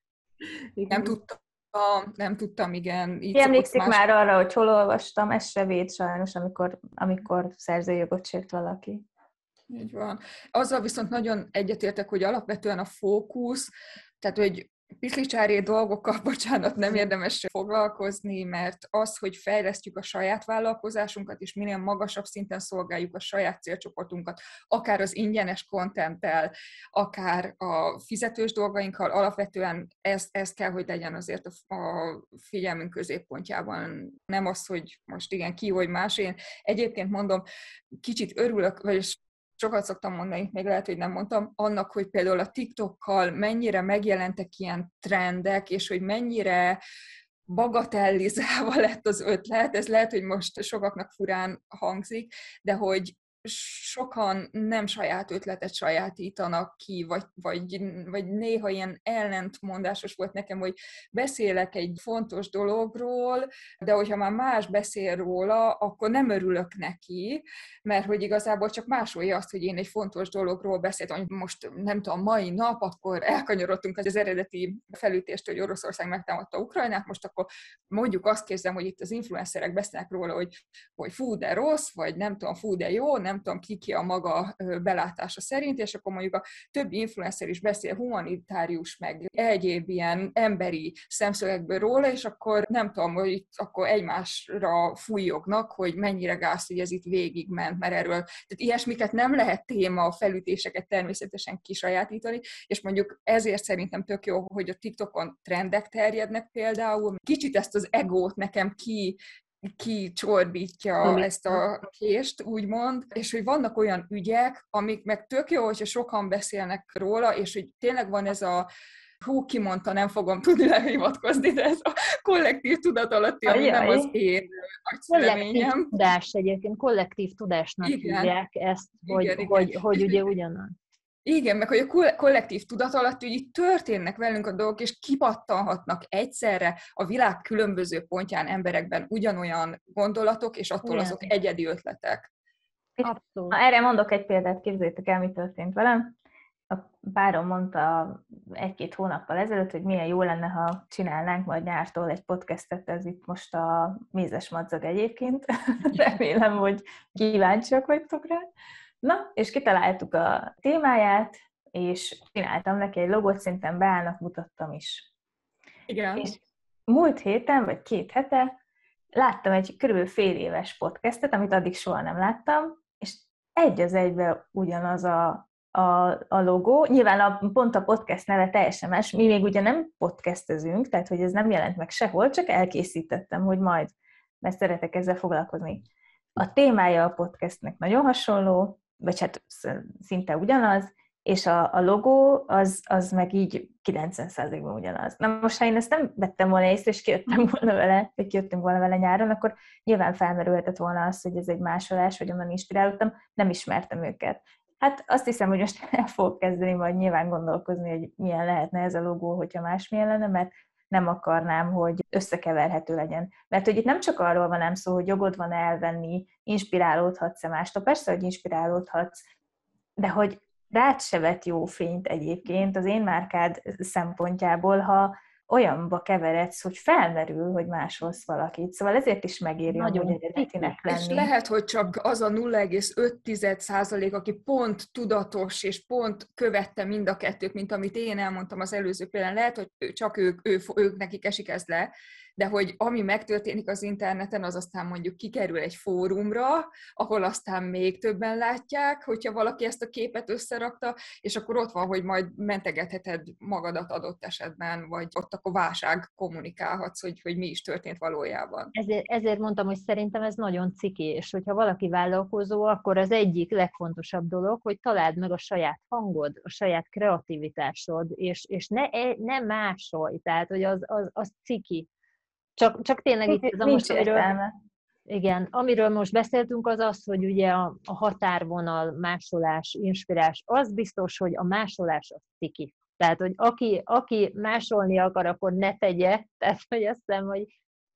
Nem tudtam, nem tudtam, igen. Így emlékszik más... már arra, hogy hol olvastam, ez se véd sajnos, amikor, amikor szerzőjogot sért valaki. Így van. Azzal viszont nagyon egyetértek, hogy alapvetően a fókusz, tehát hogy piszlicsári dolgokkal, bocsánat, nem érdemes foglalkozni, mert az, hogy fejlesztjük a saját vállalkozásunkat, és minél magasabb szinten szolgáljuk a saját célcsoportunkat, akár az ingyenes kontenttel, akár a fizetős dolgainkkal, alapvetően ez, ez kell, hogy legyen azért a, a figyelmünk középpontjában. Nem az, hogy most igen, ki, hogy más. Én egyébként mondom, kicsit örülök, vagy sokat szoktam mondani, még lehet, hogy nem mondtam, annak, hogy például a TikTokkal mennyire megjelentek ilyen trendek, és hogy mennyire bagatellizálva lett az ötlet, ez lehet, hogy most sokaknak furán hangzik, de hogy sokan nem saját ötletet sajátítanak ki, vagy, vagy, vagy néha ilyen ellentmondásos volt nekem, hogy beszélek egy fontos dologról, de hogyha már más beszél róla, akkor nem örülök neki, mert hogy igazából csak másolja azt, hogy én egy fontos dologról beszéltem, hogy most nem tudom, mai nap, akkor elkanyarodtunk az eredeti felütést, hogy Oroszország megtámadta Ukrajnát, most akkor mondjuk azt kézem, hogy itt az influencerek beszélnek róla, hogy, hogy fú, de rossz, vagy nem tudom, fú, de jó, nem tudom ki ki a maga belátása szerint, és akkor mondjuk a többi influencer is beszél humanitárius, meg egyéb ilyen emberi szemszögekből róla, és akkor nem tudom, hogy itt akkor egymásra fújognak, hogy mennyire gáz, hogy ez itt végigment, mert erről, tehát ilyesmiket nem lehet téma, a felütéseket természetesen kisajátítani, és mondjuk ezért szerintem tök jó, hogy a TikTokon trendek terjednek például. Kicsit ezt az egót nekem ki kicsorbítja Amit. ezt a kést, úgymond, és hogy vannak olyan ügyek, amik meg tök jó, hogyha sokan beszélnek róla, és hogy tényleg van ez a hú, kimondta, nem fogom tudni lehivatkozni, de ez a kollektív tudat alatti, ami nem az én Kollektív tudás egyébként, kollektív tudásnak igen. hívják ezt, hogy, igen, hogy, igen. hogy, hogy ugye ugyanaz. Igen, meg hogy a kollektív tudat alatt, hogy itt történnek velünk a dolgok, és kipattanhatnak egyszerre a világ különböző pontján emberekben ugyanolyan gondolatok, és attól Igen. azok egyedi ötletek. Abszolút. Erre mondok egy példát, képzeljétek el, mi történt velem. A párom mondta egy-két hónappal ezelőtt, hogy milyen jó lenne, ha csinálnánk majd nyártól egy podcastet, ez itt most a mézes madzag egyébként. Remélem, hogy kíváncsiak vagytok rá. Na, és kitaláltuk a témáját, és csináltam neki egy logót, szerintem beállnak, mutattam is. Igen. És múlt héten, vagy két hete láttam egy körülbelül fél éves podcastet, amit addig soha nem láttam, és egy az egybe ugyanaz a, a, a logó. Nyilván a, pont a podcast neve teljesen más. Mi még ugye nem podcastezünk, tehát hogy ez nem jelent meg sehol, csak elkészítettem, hogy majd, mert szeretek ezzel foglalkozni. A témája a podcastnek nagyon hasonló, vagy hát szinte ugyanaz, és a, a logó az, az meg így 90%-ban ugyanaz. Na most, ha én ezt nem vettem volna észre, és kijöttem volna vele, vagy kijöttünk volna vele nyáron, akkor nyilván felmerülhetett volna az, hogy ez egy másolás, vagy onnan inspirálódtam, nem ismertem őket. Hát azt hiszem, hogy most el fogok kezdeni majd nyilván gondolkozni, hogy milyen lehetne ez a logó, hogyha másmilyen lenne, mert nem akarnám, hogy összekeverhető legyen. Mert hogy itt nem csak arról van nem szó, hogy jogod van elvenni, inspirálódhatsz-e mástól, persze, hogy inspirálódhatsz, de hogy rád se vet jó fényt egyébként az én márkád szempontjából, ha olyanba keveredsz, hogy felmerül, hogy másolsz valakit. Szóval ezért is megéri Nagyon hogy eredetinek lenni. És lehet, hogy csak az a 0,5 százalék, aki pont tudatos, és pont követte mind a kettőt, mint amit én elmondtam az előző példán, lehet, hogy csak ők, ő, ők nekik esik ez le, de hogy ami megtörténik az interneten, az aztán mondjuk kikerül egy fórumra, ahol aztán még többen látják, hogyha valaki ezt a képet összerakta, és akkor ott van, hogy majd mentegetheted magadat adott esetben, vagy ott akkor válság kommunikálhatsz, hogy, hogy mi is történt valójában. Ezért, ezért mondtam, hogy szerintem ez nagyon ciki, és hogyha valaki vállalkozó, akkor az egyik legfontosabb dolog, hogy találd meg a saját hangod, a saját kreativitásod, és, és ne, e, ne másolj, tehát hogy az, az, az ciki. Csak, csak tényleg itt ez a most, amiről, igen, amiről most beszéltünk, az az, hogy ugye a, a határvonal, másolás, inspirás, az biztos, hogy a másolás az ciki. Tehát, hogy aki, aki másolni akar, akkor ne tegye. Tehát, hogy azt hiszem, hogy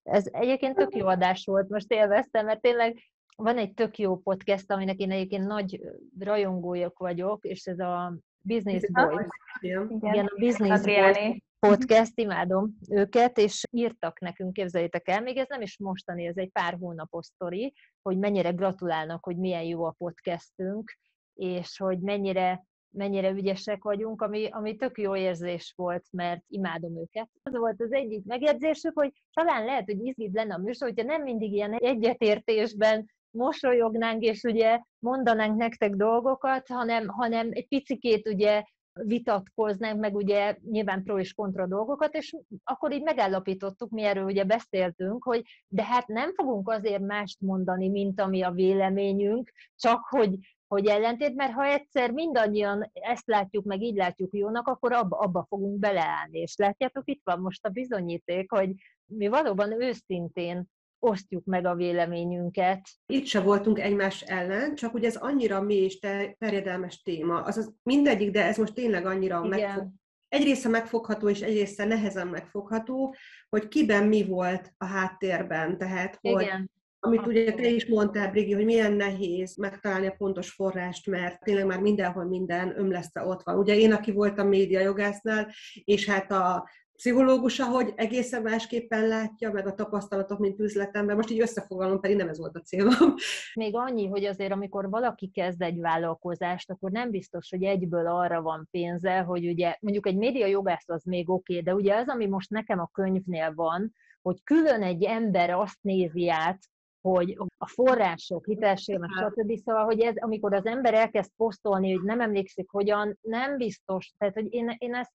ez egyébként tök jó adás volt, most élveztem, mert tényleg van egy tök jó podcast, aminek én egyébként nagy rajongójuk vagyok, és ez a Business Boys. Igen, a Business Boys podcast, imádom őket, és írtak nekünk, képzeljétek el, még ez nem is mostani, ez egy pár hónapos sztori, hogy mennyire gratulálnak, hogy milyen jó a podcastünk, és hogy mennyire mennyire ügyesek vagyunk, ami, ami tök jó érzés volt, mert imádom őket. Az volt az egyik megjegyzésük, hogy talán lehet, hogy izgid lenne a műsor, hogyha nem mindig ilyen egyetértésben mosolyognánk, és ugye mondanánk nektek dolgokat, hanem, hanem egy picikét ugye vitatkoznánk, meg ugye nyilván pro és kontra dolgokat, és akkor így megállapítottuk, mi erről ugye beszéltünk, hogy de hát nem fogunk azért mást mondani, mint ami a véleményünk, csak hogy hogy ellentét, mert ha egyszer mindannyian ezt látjuk, meg így látjuk jónak, akkor abba, abba fogunk beleállni. És látjátok, itt van most a bizonyíték, hogy mi valóban őszintén osztjuk meg a véleményünket. Itt se voltunk egymás ellen, csak ugye ez annyira mély és terjedelmes téma. Azaz mindegyik, de ez most tényleg annyira Igen. megfog, egy része megfogható, és egy része nehezen megfogható, hogy kiben mi volt a háttérben. Tehát, hogy Igen. Amit ugye te is mondtál, Brigi, hogy milyen nehéz megtalálni a pontos forrást, mert tényleg már mindenhol minden ömleszte ott van. Ugye én, aki voltam médiajogásznál, és hát a pszichológus, ahogy egészen másképpen látja, meg a tapasztalatok, mint üzletemben. Most így összefoglalom, pedig nem ez volt a célom. Még annyi, hogy azért, amikor valaki kezd egy vállalkozást, akkor nem biztos, hogy egyből arra van pénze, hogy ugye mondjuk egy média jogász az még oké, okay, de ugye az, ami most nekem a könyvnél van, hogy külön egy ember azt nézi át, hogy a források, hitelségek, stb. Szóval, hogy ez, amikor az ember elkezd posztolni, hogy nem emlékszik hogyan, nem biztos. Tehát, hogy én, én ezt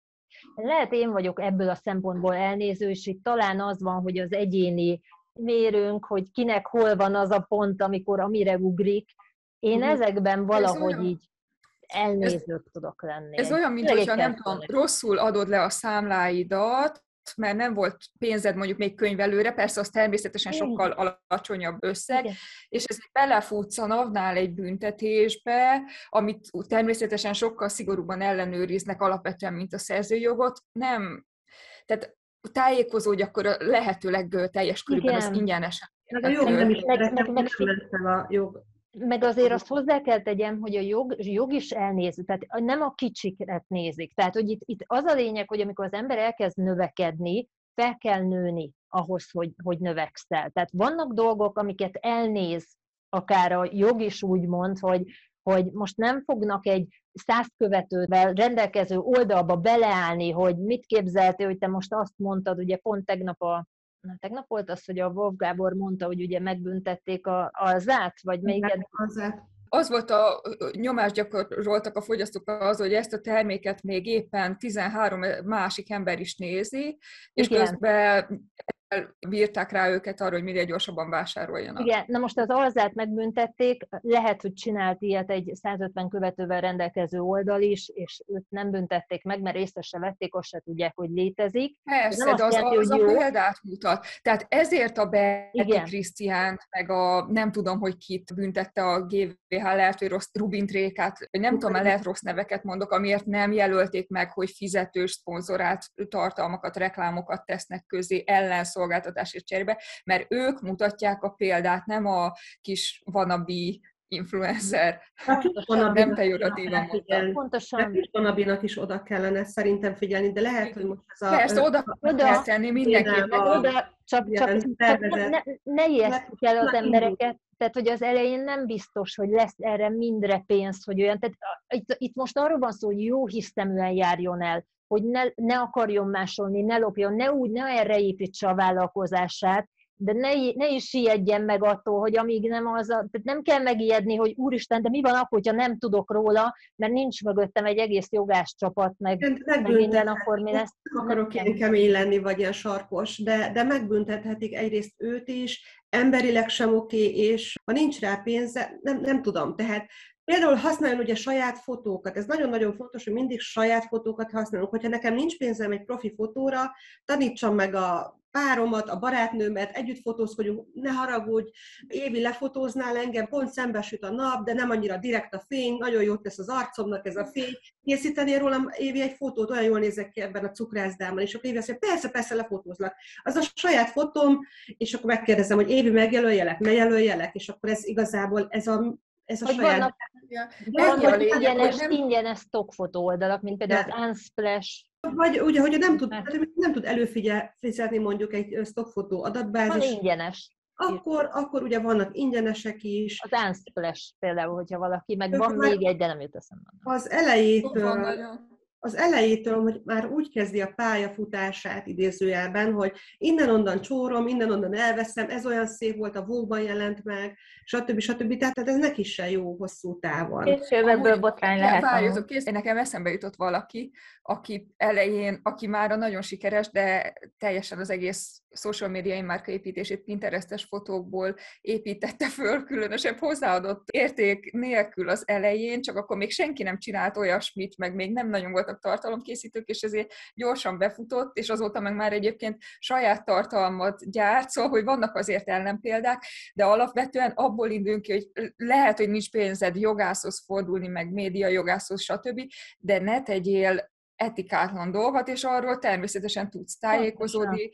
lehet én vagyok ebből a szempontból elnéző, és itt talán az van, hogy az egyéni mérünk, hogy kinek hol van az a pont, amikor amire ugrik. Én uh-huh. ezekben valahogy ez így elnézők tudok lenni. Ez olyan, mint hogyha nem tudom, rosszul adod le a számláidat, mert nem volt pénzed mondjuk még könyvelőre, persze az természetesen sokkal alacsonyabb összeg, Igen. és ez belefutsz a NAV-nál egy büntetésbe, amit természetesen sokkal szigorúban ellenőriznek alapvetően, mint a szerzőjogot, nem, tehát tájékozódj akkor a lehető legteljes körülben, az ingyenesen. Meg a jog nem is meg, meg, meg, a jog meg azért azt hozzá kell tegyem, hogy a jog, jog is elnéz, tehát nem a kicsiket nézik. Tehát, hogy itt, itt az a lényeg, hogy amikor az ember elkezd növekedni, fel kell nőni ahhoz, hogy, hogy növekszel. Tehát vannak dolgok, amiket elnéz akár a jog is úgy mond, hogy, hogy most nem fognak egy száz követővel rendelkező oldalba beleállni, hogy mit képzeltél, hogy te most azt mondtad, ugye pont tegnap a na, tegnap volt az, hogy a Wolf Gábor mondta, hogy ugye megbüntették a, a zát, vagy még az volt a nyomást gyakoroltak a fogyasztók az, hogy ezt a terméket még éppen 13 másik ember is nézi, és Igen. közben bírták rá őket arra, hogy minél gyorsabban vásároljanak. Igen, na most az alzát megbüntették, lehet, hogy csinált ilyet egy 150 követővel rendelkező oldal is, és őt nem büntették meg, mert észre se vették, azt se tudják, hogy létezik. Persze, de az, jelenti, az, az a példát mutat. Tehát ezért a Betty Krisztiánt, meg a nem tudom, hogy kit büntette a GVH, lehet, hogy rossz Rubint Rékát, vagy nem tudom, lehet rossz neveket mondok, amiért nem jelölték meg, hogy fizetős, szponzorált tartalmakat, reklámokat tesznek közé ellenszó szolgáltatásért cserébe, mert ők mutatják a példát, nem a kis vanabi influencer. nem pejoratívan Pontosan. A is oda kellene szerintem figyelni, de lehet, hogy most ez a... Persze, oda, oda. kell tenni mindenképp. Oda, csak, csak, csak ne, ne, ne ijesztjük el az embereket, tehát hogy az elején nem biztos, hogy lesz erre mindre pénz, hogy olyan, tehát itt, itt most arról van szó, hogy jó hiszeműen járjon el, hogy ne, ne akarjon másolni, ne lopjon, ne úgy, ne erre építse a vállalkozását, de ne, ne is siedjen meg attól, hogy amíg nem az a, tehát nem kell megijedni, hogy úristen, de mi van akkor, hogyha nem tudok róla, mert nincs mögöttem egy egész jogás csapat, meg, meg minden, akkor mi lesz. Nem akarok ilyen kemény lenni, vagy ilyen sarkos, de, de megbüntethetik egyrészt őt is, emberileg sem oké, és ha nincs rá pénze, nem, nem tudom. Tehát Például használjon ugye saját fotókat. Ez nagyon-nagyon fontos, hogy mindig saját fotókat használunk. Hogyha nekem nincs pénzem egy profi fotóra, tanítsam meg a páromat, a barátnőmet, együtt fotózkodjunk, ne haragudj, Évi lefotóznál engem, pont szembesült a nap, de nem annyira direkt a fény, nagyon jót tesz az arcomnak ez a fény. Készítenél rólam, Évi, egy fotót, olyan jól nézek ki ebben a cukrászdában, és akkor Évi azt mondja, persze, persze, lefotózlak. Az a saját fotóm, és akkor megkérdezem, hogy Évi, megjelöljelek, ne jelöljelek, és akkor ez igazából ez a ez a hogy saját... Vannak, vannak ingyenes, ingyenes stockfotó oldalak, mint például de. az Unsplash, vagy ugye, hogy nem tud, nem tud előfizetni mondjuk egy stockfotó adatbázis. Van ingyenes. Akkor, akkor ugye vannak ingyenesek is. Az Unsplash például, hogyha valaki, meg van még egy, de nem jut eszembe. Az elejétől, az elejétől, hogy már úgy kezdi a pályafutását idézőjelben, hogy innen-onnan csórom, innen-onnan elveszem, ez olyan szép volt, a vóban jelent meg, stb. stb. Tehát ez neki se jó hosszú távon. Később ebből botrány lehet. Várjatok, kész, nekem eszembe jutott valaki, aki elején, aki már nagyon sikeres, de teljesen az egész social médiai márkaépítését Pinterestes fotókból építette föl, különösebb hozzáadott érték nélkül az elején, csak akkor még senki nem csinált olyasmit, meg még nem nagyon voltak tartalomkészítők, és ezért gyorsan befutott, és azóta meg már egyébként saját tartalmat gyárt, szóval, hogy vannak azért ellenpéldák, de alapvetően abból indulunk ki, hogy lehet, hogy nincs pénzed jogászhoz fordulni, meg média jogászhoz, stb., de ne tegyél etikátlan dolgot, és arról természetesen tudsz tájékozódni,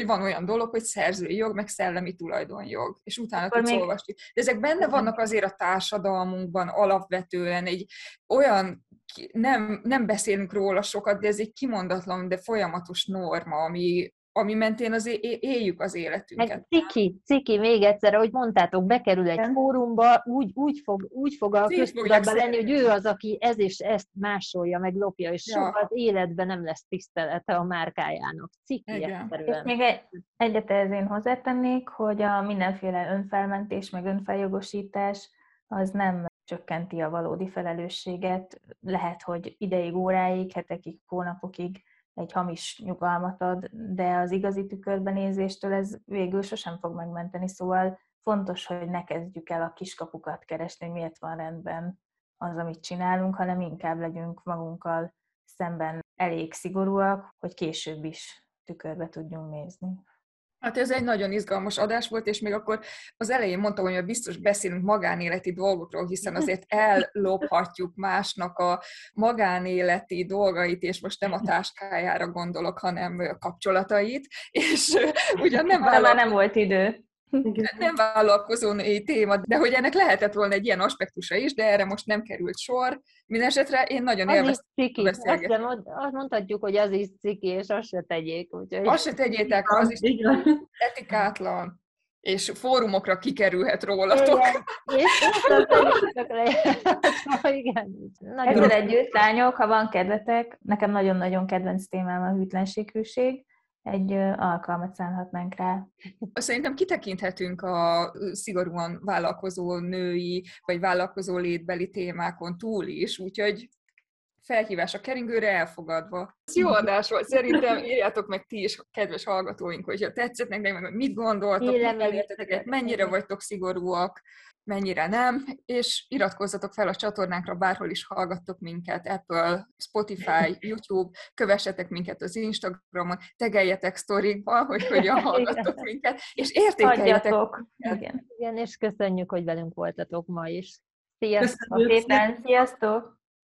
hogy van olyan dolog, hogy szerzői jog, meg szellemi tulajdonjog, és utána Akkor tudsz még... olvasni. De ezek benne vannak azért a társadalmunkban alapvetően egy olyan, nem, nem beszélünk róla sokat, de ez egy kimondatlan, de folyamatos norma, ami, ami mentén az éljük az életünket. Meg ciki, ciki, még egyszer, ahogy mondtátok, bekerül egy fórumba, úgy, úgy, fog, úgy fog a köztudatban lenni, hogy ő az, aki ez és ezt másolja, meg lopja, és ja. soha életben nem lesz tisztelete a márkájának. Ciki egyszerűen. még egy, egyet ez én hozzátennék, hogy a mindenféle önfelmentés, meg önfeljogosítás az nem csökkenti a valódi felelősséget. Lehet, hogy ideig, óráig, hetekig, hónapokig egy hamis nyugalmat ad, de az igazi tükörbenézéstől ez végül sosem fog megmenteni, szóval fontos, hogy ne kezdjük el a kiskapukat keresni, hogy miért van rendben az, amit csinálunk, hanem inkább legyünk magunkkal szemben elég szigorúak, hogy később is tükörbe tudjunk nézni. Hát ez egy nagyon izgalmas adás volt, és még akkor az elején mondtam, hogy biztos beszélünk magánéleti dolgokról, hiszen azért ellophatjuk másnak a magánéleti dolgait, és most nem a táskájára gondolok, hanem a kapcsolatait, és ugyan nem vállal... nem volt idő. Nem vállalkozó téma, de hogy ennek lehetett volna egy ilyen aspektusa is, de erre most nem került sor. Mindenesetre én nagyon élveztem beszélgetni. Azt mondhatjuk, hogy az is ciki, és azt se tegyék. Úgyhogy... Azt se tegyétek, az is etikátlan és fórumokra kikerülhet rólatok. Igen, Ezzel együtt, lányok, ha van kedvetek, nekem nagyon-nagyon kedvenc témám a hűtlenséghűség, egy alkalmat szánhatnánk rá. Szerintem kitekinthetünk a szigorúan vállalkozó női, vagy vállalkozó létbeli témákon túl is, úgyhogy felhívás a keringőre elfogadva. Ez jó adás volt, szerintem írjátok meg ti is, kedves hallgatóink, hogyha tetszett nektek, meg mit gondoltok, mit mennyire vagytok szigorúak, mennyire nem, és iratkozzatok fel a csatornánkra, bárhol is hallgattok minket, Apple, Spotify, YouTube, kövessetek minket az Instagramon, tegeljetek sztorikba, hogy hogyan hallgattok minket, és értékeljetek. Igen. Igen, és köszönjük, hogy velünk voltatok ma is. Sziasztok! Köszönjük. Szépen, sziasztok!